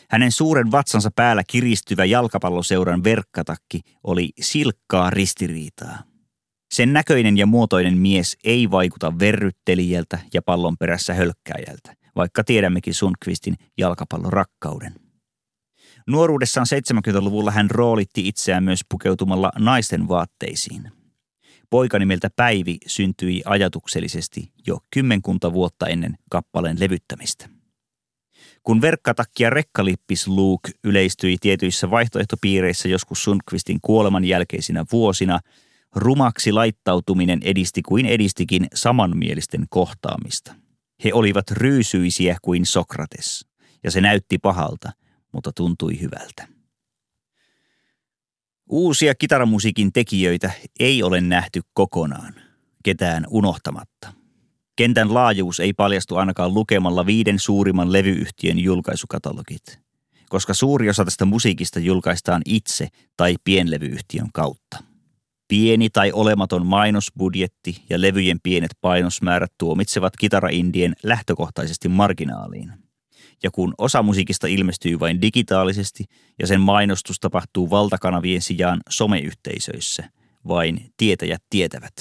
Hänen suuren vatsansa päällä kiristyvä jalkapalloseuran verkkatakki oli silkkaa ristiriitaa. Sen näköinen ja muotoinen mies ei vaikuta verryttelijältä ja pallon perässä hölkkäjältä, vaikka tiedämmekin Sundqvistin jalkapallorakkauden. Nuoruudessaan 70-luvulla hän roolitti itseään myös pukeutumalla naisten vaatteisiin. Poika nimeltä Päivi syntyi ajatuksellisesti jo kymmenkunta vuotta ennen kappaleen levyttämistä. Kun verkkatakki ja rekkalippis Luke yleistyi tietyissä vaihtoehtopiireissä joskus Sundqvistin kuoleman jälkeisinä vuosina – Rumaksi laittautuminen edisti kuin edistikin samanmielisten kohtaamista. He olivat ryysyisiä kuin Sokrates, ja se näytti pahalta, mutta tuntui hyvältä. Uusia kitaramusiikin tekijöitä ei ole nähty kokonaan, ketään unohtamatta. Kentän laajuus ei paljastu ainakaan lukemalla viiden suurimman levyyhtiön julkaisukatalogit, koska suuri osa tästä musiikista julkaistaan itse tai pienlevyyhtiön kautta. Pieni tai olematon mainosbudjetti ja levyjen pienet painosmäärät tuomitsevat kitaraindien lähtökohtaisesti marginaaliin. Ja kun osa musiikista ilmestyy vain digitaalisesti ja sen mainostus tapahtuu valtakanavien sijaan someyhteisöissä, vain tietäjät tietävät.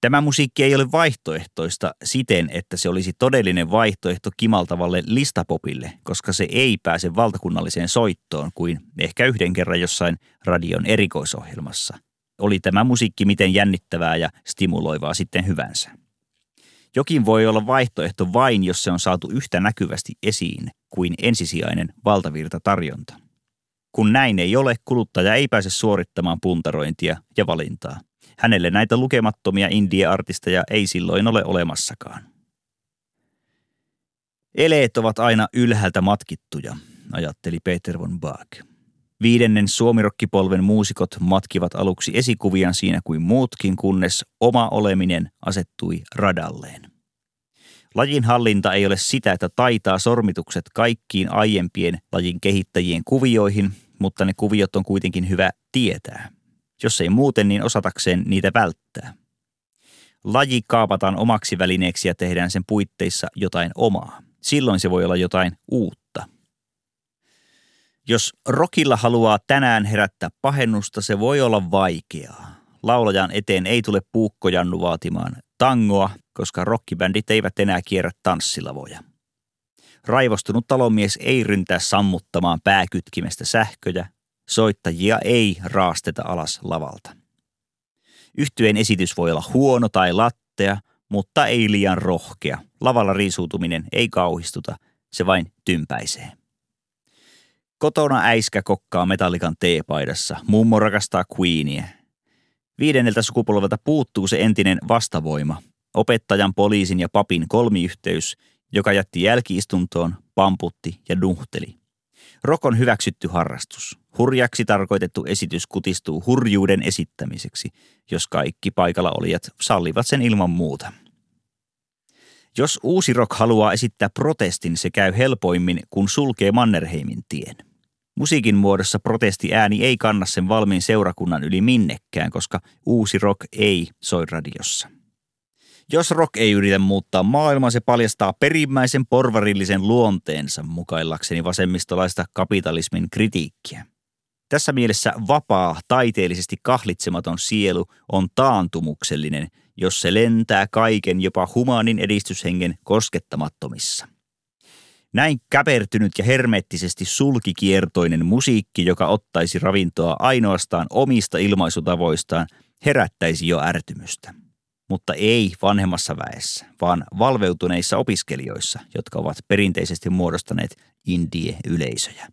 Tämä musiikki ei ole vaihtoehtoista siten, että se olisi todellinen vaihtoehto kimaltavalle listapopille, koska se ei pääse valtakunnalliseen soittoon kuin ehkä yhden kerran jossain radion erikoisohjelmassa – oli tämä musiikki miten jännittävää ja stimuloivaa sitten hyvänsä. Jokin voi olla vaihtoehto vain, jos se on saatu yhtä näkyvästi esiin kuin ensisijainen valtavirta tarjonta. Kun näin ei ole, kuluttaja ei pääse suorittamaan puntarointia ja valintaa. Hänelle näitä lukemattomia indie-artisteja ei silloin ole olemassakaan. Eleet ovat aina ylhäältä matkittuja, ajatteli Peter von Bach. Viidennen suomirokkipolven muusikot matkivat aluksi esikuvian siinä kuin muutkin, kunnes oma oleminen asettui radalleen. Lajin hallinta ei ole sitä, että taitaa sormitukset kaikkiin aiempien lajin kehittäjien kuvioihin, mutta ne kuviot on kuitenkin hyvä tietää. Jos ei muuten, niin osatakseen niitä välttää. Laji kaapataan omaksi välineeksi ja tehdään sen puitteissa jotain omaa. Silloin se voi olla jotain uutta. Jos rokilla haluaa tänään herättää pahennusta, se voi olla vaikeaa. Laulajan eteen ei tule puukkojannu vaatimaan tangoa, koska rockibändit eivät enää kierrä tanssilavoja. Raivostunut talomies ei ryntää sammuttamaan pääkytkimestä sähköjä, soittajia ei raasteta alas lavalta. Yhtyeen esitys voi olla huono tai lattea, mutta ei liian rohkea. Lavalla riisuutuminen ei kauhistuta, se vain tympäisee. Kotona äiskä kokkaa metallikan teepaidassa. Mummo rakastaa Queenia. Viidenneltä sukupolvelta puuttuu se entinen vastavoima. Opettajan, poliisin ja papin kolmiyhteys, joka jätti jälkiistuntoon, pamputti ja nuhteli. Rock on hyväksytty harrastus. Hurjaksi tarkoitettu esitys kutistuu hurjuuden esittämiseksi, jos kaikki paikalla olijat sallivat sen ilman muuta. Jos uusi rock haluaa esittää protestin, se käy helpoimmin, kun sulkee Mannerheimin tien. Musiikin muodossa protestiääni ei kanna sen valmiin seurakunnan yli minnekään, koska uusi rock ei soi radiossa. Jos rock ei yritä muuttaa maailmaa, se paljastaa perimmäisen porvarillisen luonteensa mukaillakseni vasemmistolaista kapitalismin kritiikkiä. Tässä mielessä vapaa, taiteellisesti kahlitsematon sielu on taantumuksellinen, jos se lentää kaiken jopa humaanin edistyshengen koskettamattomissa. Näin käpertynyt ja hermeettisesti sulkikiertoinen musiikki, joka ottaisi ravintoa ainoastaan omista ilmaisutavoistaan, herättäisi jo ärtymystä. Mutta ei vanhemmassa väessä, vaan valveutuneissa opiskelijoissa, jotka ovat perinteisesti muodostaneet indie-yleisöjä.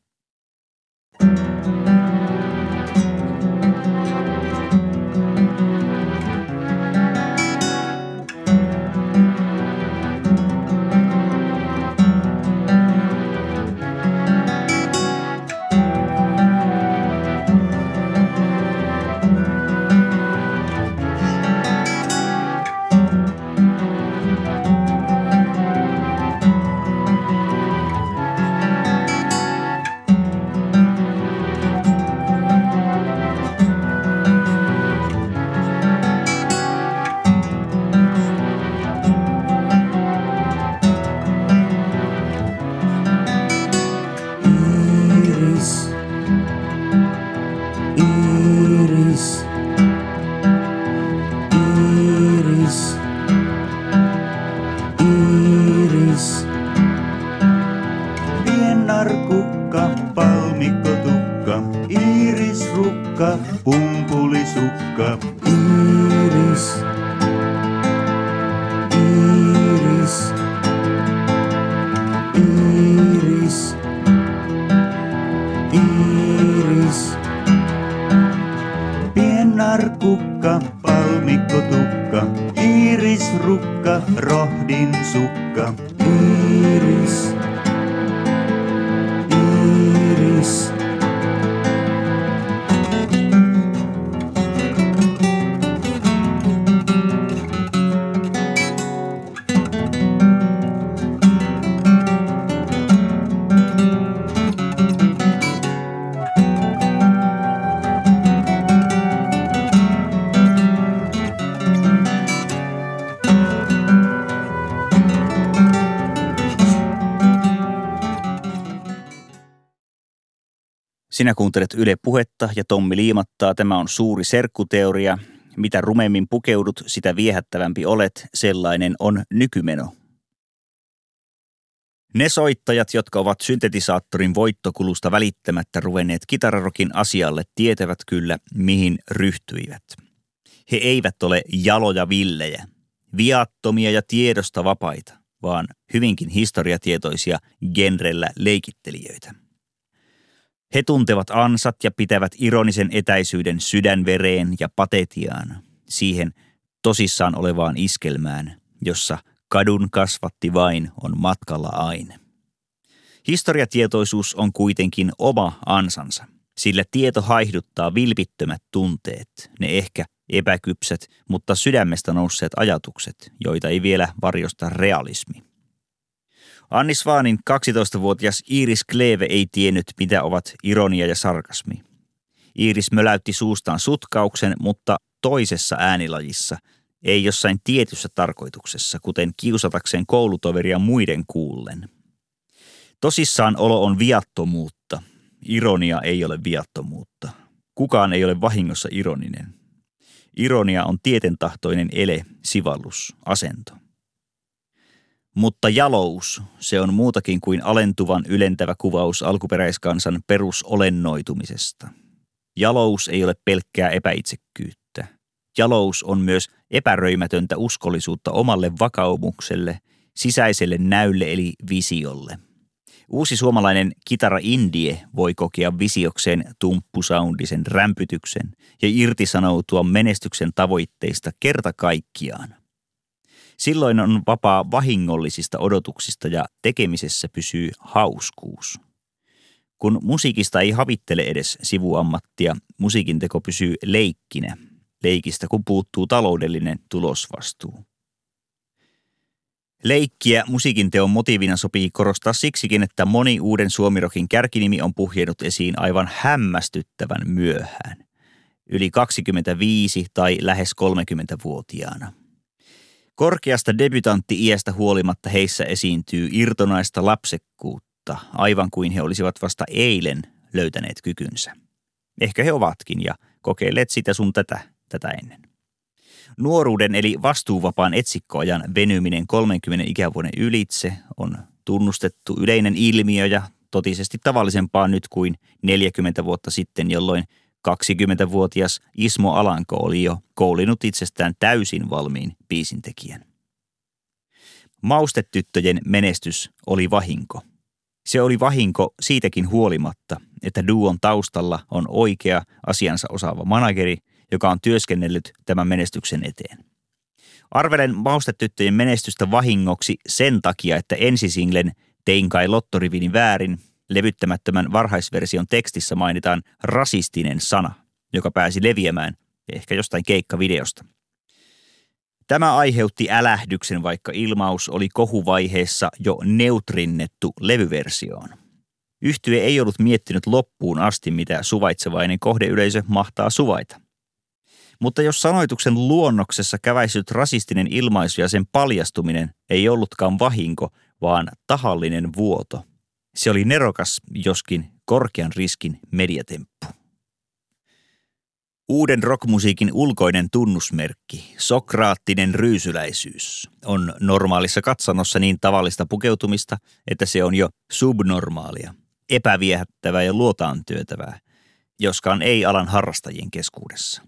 Sinä kuuntelet Yle Puhetta ja Tommi Liimattaa. Tämä on suuri serkkuteoria. Mitä rumemmin pukeudut, sitä viehättävämpi olet. Sellainen on nykymeno. Ne soittajat, jotka ovat syntetisaattorin voittokulusta välittämättä ruvenneet kitararokin asialle, tietävät kyllä, mihin ryhtyivät. He eivät ole jaloja villejä, viattomia ja tiedosta vapaita, vaan hyvinkin historiatietoisia genrellä leikittelijöitä. He tuntevat ansat ja pitävät ironisen etäisyyden sydänvereen ja patetiaan, siihen tosissaan olevaan iskelmään, jossa kadun kasvatti vain on matkalla aine. Historiatietoisuus on kuitenkin oma ansansa, sillä tieto haihduttaa vilpittömät tunteet, ne ehkä epäkypsät, mutta sydämestä nousseet ajatukset, joita ei vielä varjosta realismi. Anni Svaanin 12-vuotias Iris Kleve ei tiennyt, mitä ovat ironia ja sarkasmi. Iris möläytti suustaan sutkauksen, mutta toisessa äänilajissa, ei jossain tietyssä tarkoituksessa, kuten kiusatakseen koulutoveria muiden kuullen. Tosissaan olo on viattomuutta. Ironia ei ole viattomuutta. Kukaan ei ole vahingossa ironinen. Ironia on tietentahtoinen ele, sivallus, asento. Mutta jalous, se on muutakin kuin alentuvan ylentävä kuvaus alkuperäiskansan perusolennoitumisesta. Jalous ei ole pelkkää epäitsekkyyttä. Jalous on myös epäröimätöntä uskollisuutta omalle vakaumukselle, sisäiselle näylle eli visiolle. Uusi suomalainen kitara Indie voi kokea visiokseen tumppusoundisen rämpytyksen ja irtisanoutua menestyksen tavoitteista kerta kaikkiaan. Silloin on vapaa vahingollisista odotuksista ja tekemisessä pysyy hauskuus. Kun musiikista ei havittele edes sivuammattia, musiikin teko pysyy leikkinä, leikistä kun puuttuu taloudellinen tulosvastuu. Leikkiä musiikin teon motiivina sopii korostaa siksikin, että moni uuden suomirokin kärkinimi on puhjennut esiin aivan hämmästyttävän myöhään. Yli 25 tai lähes 30-vuotiaana. Korkeasta debytantti-iästä huolimatta heissä esiintyy irtonaista lapsekkuutta, aivan kuin he olisivat vasta eilen löytäneet kykynsä. Ehkä he ovatkin ja kokeilleet sitä sun tätä, tätä ennen. Nuoruuden eli vastuuvapaan etsikkoajan venyminen 30 ikävuoden ylitse on tunnustettu yleinen ilmiö ja totisesti tavallisempaa nyt kuin 40 vuotta sitten, jolloin 20-vuotias Ismo Alanko oli jo koulinut itsestään täysin valmiin biisintekijän. Maustetyttöjen menestys oli vahinko. Se oli vahinko siitäkin huolimatta, että duon taustalla on oikea asiansa osaava manageri, joka on työskennellyt tämän menestyksen eteen. Arvelen maustetyttöjen menestystä vahingoksi sen takia, että ensisinglen Tein kai lottorivini väärin levyttämättömän varhaisversion tekstissä mainitaan rasistinen sana, joka pääsi leviämään ehkä jostain keikkavideosta. Tämä aiheutti älähdyksen, vaikka ilmaus oli kohuvaiheessa jo neutrinnettu levyversioon. Yhtye ei ollut miettinyt loppuun asti, mitä suvaitsevainen kohdeyleisö mahtaa suvaita. Mutta jos sanoituksen luonnoksessa käväisyt rasistinen ilmaisu ja sen paljastuminen ei ollutkaan vahinko, vaan tahallinen vuoto, se oli nerokas, joskin korkean riskin mediatemppu. Uuden rockmusiikin ulkoinen tunnusmerkki, sokraattinen ryysyläisyys, on normaalissa katsannossa niin tavallista pukeutumista, että se on jo subnormaalia, epäviehättävää ja luotaan työtävää, joskaan ei alan harrastajien keskuudessa.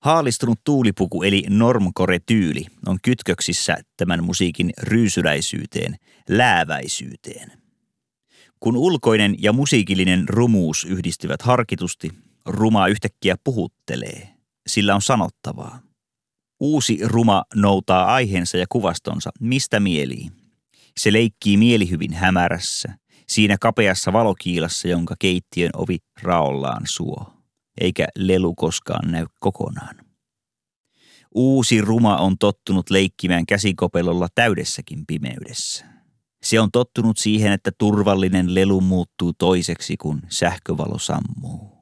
Haalistunut tuulipuku eli normkore-tyyli on kytköksissä tämän musiikin ryysyläisyyteen, lääväisyyteen – kun ulkoinen ja musiikillinen rumuus yhdistyvät harkitusti, ruma yhtäkkiä puhuttelee. Sillä on sanottavaa. Uusi ruma noutaa aiheensa ja kuvastonsa mistä mielii. Se leikkii mielihyvin hämärässä, siinä kapeassa valokiilassa, jonka keittiön ovi raollaan suo, eikä lelu koskaan näy kokonaan. Uusi ruma on tottunut leikkimään käsikopelolla täydessäkin pimeydessä. Se on tottunut siihen, että turvallinen lelu muuttuu toiseksi, kun sähkövalo sammuu.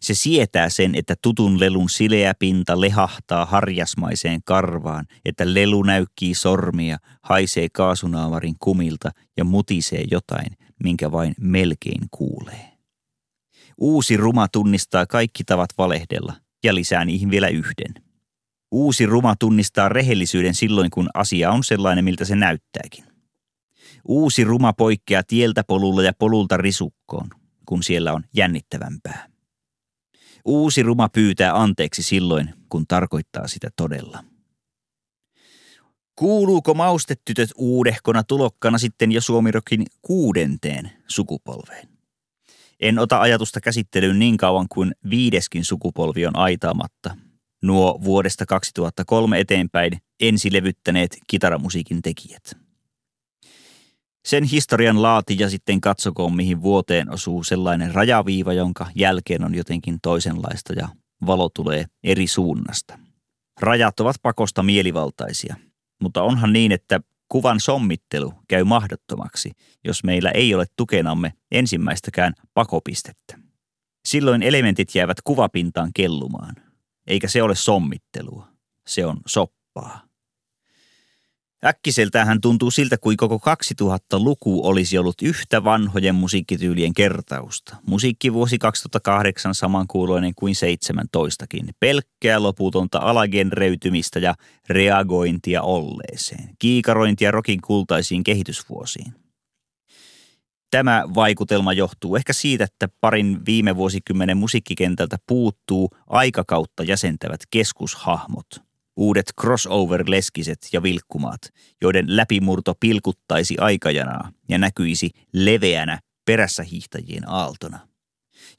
Se sietää sen, että tutun lelun sileä pinta lehahtaa harjasmaiseen karvaan, että lelu näykkii sormia, haisee kaasunaavarin kumilta ja mutisee jotain, minkä vain melkein kuulee. Uusi ruma tunnistaa kaikki tavat valehdella ja lisää niihin vielä yhden. Uusi ruma tunnistaa rehellisyyden silloin, kun asia on sellainen, miltä se näyttääkin. Uusi ruma poikkeaa tieltä polulla ja polulta risukkoon, kun siellä on jännittävämpää. Uusi ruma pyytää anteeksi silloin, kun tarkoittaa sitä todella. Kuuluuko maustetytöt uudehkona tulokkana sitten jo Suomirokin kuudenteen sukupolveen? En ota ajatusta käsittelyyn niin kauan kuin viideskin sukupolvi on aitaamatta. Nuo vuodesta 2003 eteenpäin ensilevyttäneet kitaramusiikin tekijät. Sen historian laati ja sitten katsokoon, mihin vuoteen osuu sellainen rajaviiva, jonka jälkeen on jotenkin toisenlaista ja valo tulee eri suunnasta. Rajat ovat pakosta mielivaltaisia, mutta onhan niin, että kuvan sommittelu käy mahdottomaksi, jos meillä ei ole tukenamme ensimmäistäkään pakopistettä. Silloin elementit jäävät kuvapintaan kellumaan, eikä se ole sommittelua, se on soppaa. Äkkiseltähän tuntuu siltä, kuin koko 2000-luku olisi ollut yhtä vanhojen musiikkityylien kertausta. Musiikkivuosi 2008 samankuuloinen kuin 17kin. Pelkkää loputonta alagenreytymistä ja reagointia olleeseen. Kiikarointia rokin kultaisiin kehitysvuosiin. Tämä vaikutelma johtuu ehkä siitä, että parin viime vuosikymmenen musiikkikentältä puuttuu aikakautta jäsentävät keskushahmot – uudet crossover-leskiset ja vilkkumaat, joiden läpimurto pilkuttaisi aikajanaa ja näkyisi leveänä perässä hiihtäjien aaltona.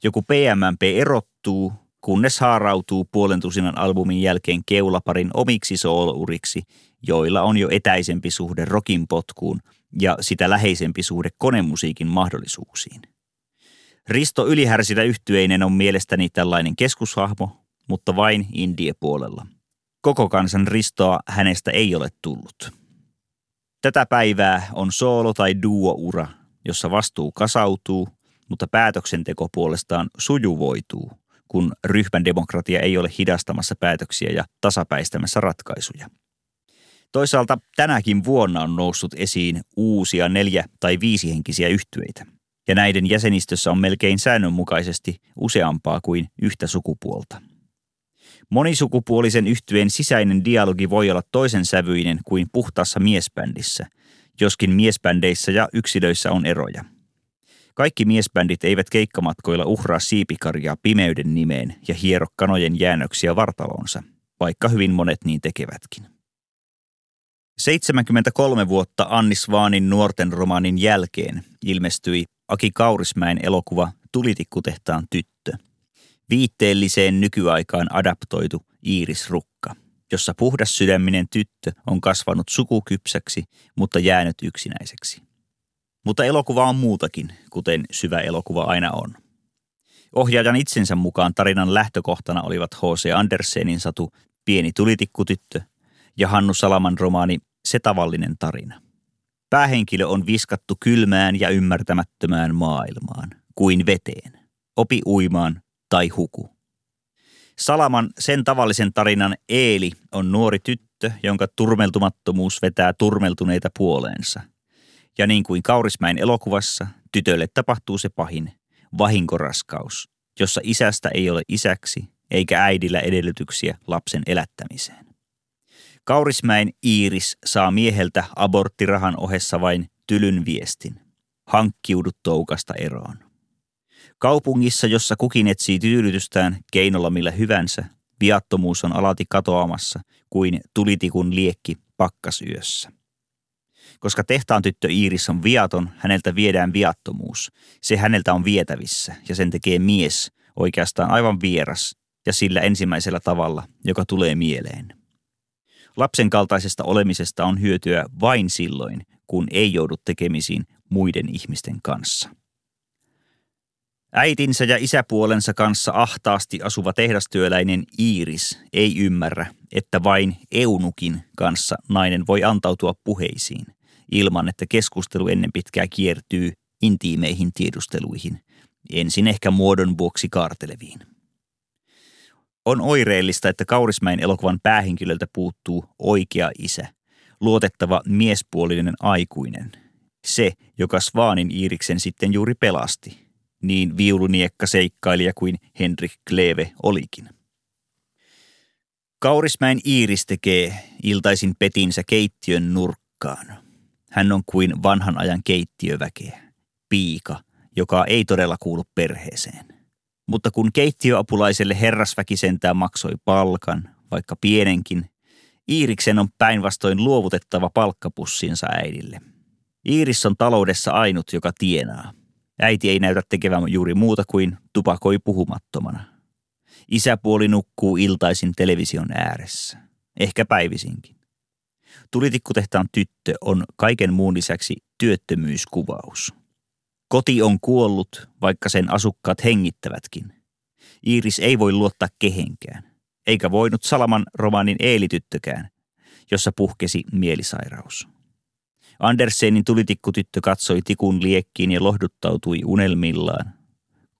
Joku PMMP erottuu, kunnes haarautuu puolentusinan albumin jälkeen keulaparin omiksi soolouriksi, joilla on jo etäisempi suhde rokin potkuun ja sitä läheisempi suhde konemusiikin mahdollisuuksiin. Risto Ylihärsillä yhtyeinen on mielestäni tällainen keskushahmo, mutta vain indie-puolella. Koko kansan Ristoa hänestä ei ole tullut. Tätä päivää on soolo- tai duo-ura, jossa vastuu kasautuu, mutta päätöksenteko puolestaan sujuvoituu, kun ryhmän demokratia ei ole hidastamassa päätöksiä ja tasapäistämässä ratkaisuja. Toisaalta tänäkin vuonna on noussut esiin uusia neljä- tai viisihenkisiä yhtyeitä, ja näiden jäsenistössä on melkein säännönmukaisesti useampaa kuin yhtä sukupuolta. Monisukupuolisen yhtyeen sisäinen dialogi voi olla toisen sävyinen kuin puhtaassa miesbändissä, joskin miesbändeissä ja yksilöissä on eroja. Kaikki miesbändit eivät keikkamatkoilla uhraa siipikarjaa pimeyden nimeen ja hiero kanojen jäännöksiä vartalonsa, vaikka hyvin monet niin tekevätkin. 73 vuotta Anni Svaanin nuorten romaanin jälkeen ilmestyi Aki Kaurismäen elokuva Tulitikkutehtaan tyttö. Viitteelliseen nykyaikaan adaptoitu Iiris Rukka, jossa puhdas sydäminen tyttö on kasvanut sukukypsäksi, mutta jäänyt yksinäiseksi. Mutta elokuva on muutakin, kuten syvä elokuva aina on. Ohjaajan itsensä mukaan tarinan lähtökohtana olivat H.C. Andersenin satu Pieni tulitikkutyttö ja Hannu Salaman romaani Se tavallinen tarina. Päähenkilö on viskattu kylmään ja ymmärtämättömään maailmaan, kuin veteen. Opi uimaan tai huku. Salaman sen tavallisen tarinan Eeli on nuori tyttö, jonka turmeltumattomuus vetää turmeltuneita puoleensa. Ja niin kuin Kaurismäen elokuvassa, tytölle tapahtuu se pahin, vahinkoraskaus, jossa isästä ei ole isäksi eikä äidillä edellytyksiä lapsen elättämiseen. Kaurismäen Iiris saa mieheltä aborttirahan ohessa vain tylyn viestin. Hankkiudut toukasta eroon. Kaupungissa, jossa kukin etsii tyydytystään keinolla millä hyvänsä, viattomuus on alati katoamassa kuin tulitikun liekki pakkasyössä. Koska tehtaan tyttö Iiris on viaton, häneltä viedään viattomuus. Se häneltä on vietävissä ja sen tekee mies, oikeastaan aivan vieras ja sillä ensimmäisellä tavalla, joka tulee mieleen. Lapsen kaltaisesta olemisesta on hyötyä vain silloin, kun ei joudu tekemisiin muiden ihmisten kanssa. Äitinsä ja isäpuolensa kanssa ahtaasti asuva tehdastyöläinen Iiris ei ymmärrä, että vain eunukin kanssa nainen voi antautua puheisiin, ilman että keskustelu ennen pitkää kiertyy intiimeihin tiedusteluihin, ensin ehkä muodon vuoksi kaarteleviin. On oireellista, että Kaurismäen elokuvan päähenkilöltä puuttuu oikea isä, luotettava miespuolinen aikuinen, se, joka Svaanin Iiriksen sitten juuri pelasti – niin viuluniekka seikkailija kuin Henrik Kleve olikin. Kaurismäen Iiris tekee iltaisin petinsä keittiön nurkkaan. Hän on kuin vanhan ajan keittiöväkeä, piika, joka ei todella kuulu perheeseen. Mutta kun keittiöapulaiselle herrasväki sentään maksoi palkan, vaikka pienenkin, Iiriksen on päinvastoin luovutettava palkkapussinsa äidille. Iiris on taloudessa ainut, joka tienaa – Äiti ei näytä tekevän juuri muuta kuin tupakoi puhumattomana. Isäpuoli nukkuu iltaisin television ääressä. Ehkä päivisinkin. Tulitikkutehtaan tyttö on kaiken muun lisäksi työttömyyskuvaus. Koti on kuollut, vaikka sen asukkaat hengittävätkin. Iiris ei voi luottaa kehenkään, eikä voinut Salaman romaanin Eelityttökään, jossa puhkesi mielisairaus. Andersenin tulitikkutyttö katsoi tikun liekkiin ja lohduttautui unelmillaan,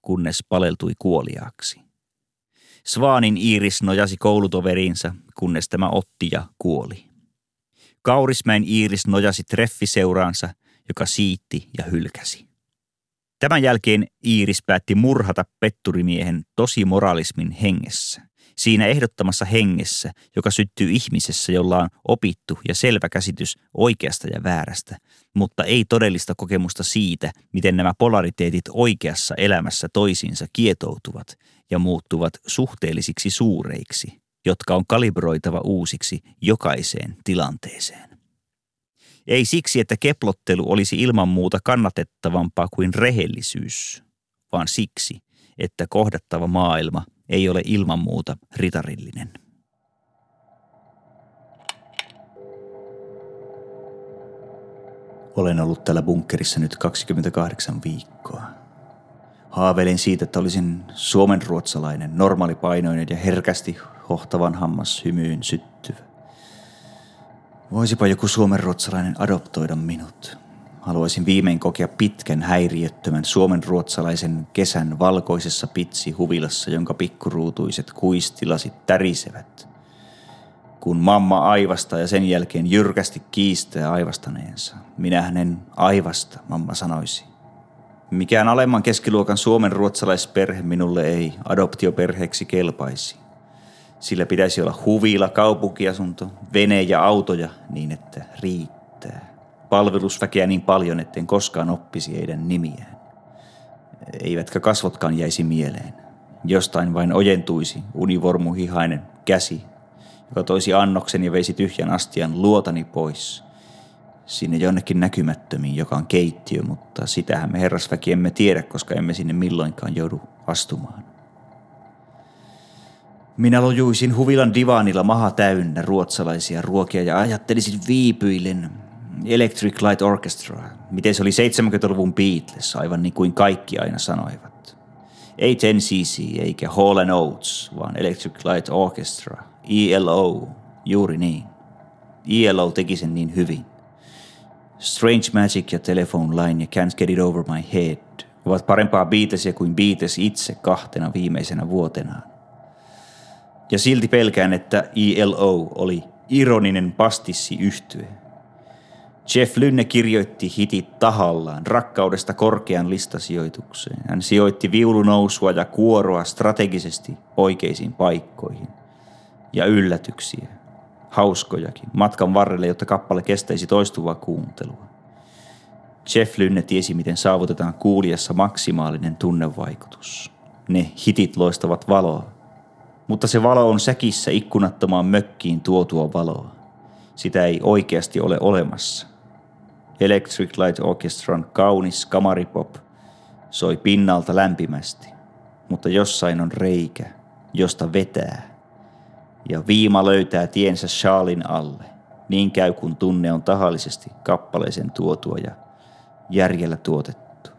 kunnes paleltui kuoliaaksi. Svaanin Iiris nojasi koulutoveriinsa, kunnes tämä otti ja kuoli. Kaurismäen Iiris nojasi treffiseuraansa, joka siitti ja hylkäsi. Tämän jälkeen Iiris päätti murhata petturimiehen tosi moralismin hengessä siinä ehdottamassa hengessä, joka syttyy ihmisessä, jolla on opittu ja selvä käsitys oikeasta ja väärästä, mutta ei todellista kokemusta siitä, miten nämä polariteetit oikeassa elämässä toisiinsa kietoutuvat ja muuttuvat suhteellisiksi suureiksi, jotka on kalibroitava uusiksi jokaiseen tilanteeseen. Ei siksi, että keplottelu olisi ilman muuta kannatettavampaa kuin rehellisyys, vaan siksi, että kohdattava maailma ei ole ilman muuta ritarillinen. Olen ollut täällä bunkkerissa nyt 28 viikkoa. Haaveilin siitä, että olisin suomenruotsalainen, normaalipainoinen ja herkästi hohtavan hammas hymyyn syttyvä. Voisipa joku suomenruotsalainen adoptoida minut. Haluaisin viimein kokea pitkän häiriöttömän suomenruotsalaisen kesän valkoisessa pitsi huvilassa, jonka pikkuruutuiset kuistilasit tärisevät. Kun mamma aivasta ja sen jälkeen jyrkästi kiistää aivastaneensa. Minä hänen aivasta, mamma sanoisi. Mikään alemman keskiluokan suomen ruotsalaisperhe minulle ei adoptioperheeksi kelpaisi. Sillä pitäisi olla huvila, kaupunkiasunto, vene ja autoja niin, että riittää. Palvelusväkeä niin paljon, etten koskaan oppisi heidän nimiään. Eivätkä kasvotkaan jäisi mieleen. Jostain vain ojentuisi univormuhihainen käsi, joka toisi annoksen ja veisi tyhjän astian luotani pois – sinne jonnekin näkymättömiin, joka on keittiö, mutta sitähän me herrasväki emme tiedä, koska emme sinne milloinkaan joudu astumaan. Minä lojuisin huvilan divaanilla maha täynnä ruotsalaisia ruokia ja ajattelisin viipyillen Electric Light Orchestra, miten se oli 70-luvun Beatles, aivan niin kuin kaikki aina sanoivat. Ei 10cc eikä Hall Oates, vaan Electric Light Orchestra, ELO, juuri niin. ELO teki sen niin hyvin. Strange Magic ja Telephone Line ja Can't Get It Over My Head ovat parempaa Beatlesia kuin Beatles itse kahtena viimeisenä vuotenaan. Ja silti pelkään, että ELO oli ironinen pastissi yhtye. Jeff Lynne kirjoitti hitit tahallaan rakkaudesta korkean listasijoitukseen. Hän sijoitti viulunousua ja kuoroa strategisesti oikeisiin paikkoihin. Ja yllätyksiä hauskojakin, matkan varrelle, jotta kappale kestäisi toistuvaa kuuntelua. Jeff Lynne tiesi, miten saavutetaan kuulijassa maksimaalinen tunnevaikutus. Ne hitit loistavat valoa, mutta se valo on säkissä ikkunattomaan mökkiin tuotua valoa. Sitä ei oikeasti ole olemassa. Electric Light Orchestran kaunis kamaripop soi pinnalta lämpimästi, mutta jossain on reikä, josta vetää ja viima löytää tiensä shaalin alle. Niin käy, kun tunne on tahallisesti kappaleisen tuotua ja järjellä tuotettu.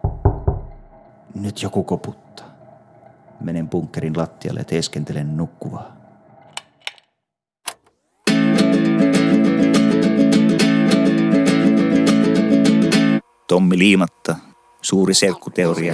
Nyt joku koputtaa. Menen bunkkerin lattialle ja teeskentelen nukkuvaa. Tommi Liimatta, suuri selkkuteoria.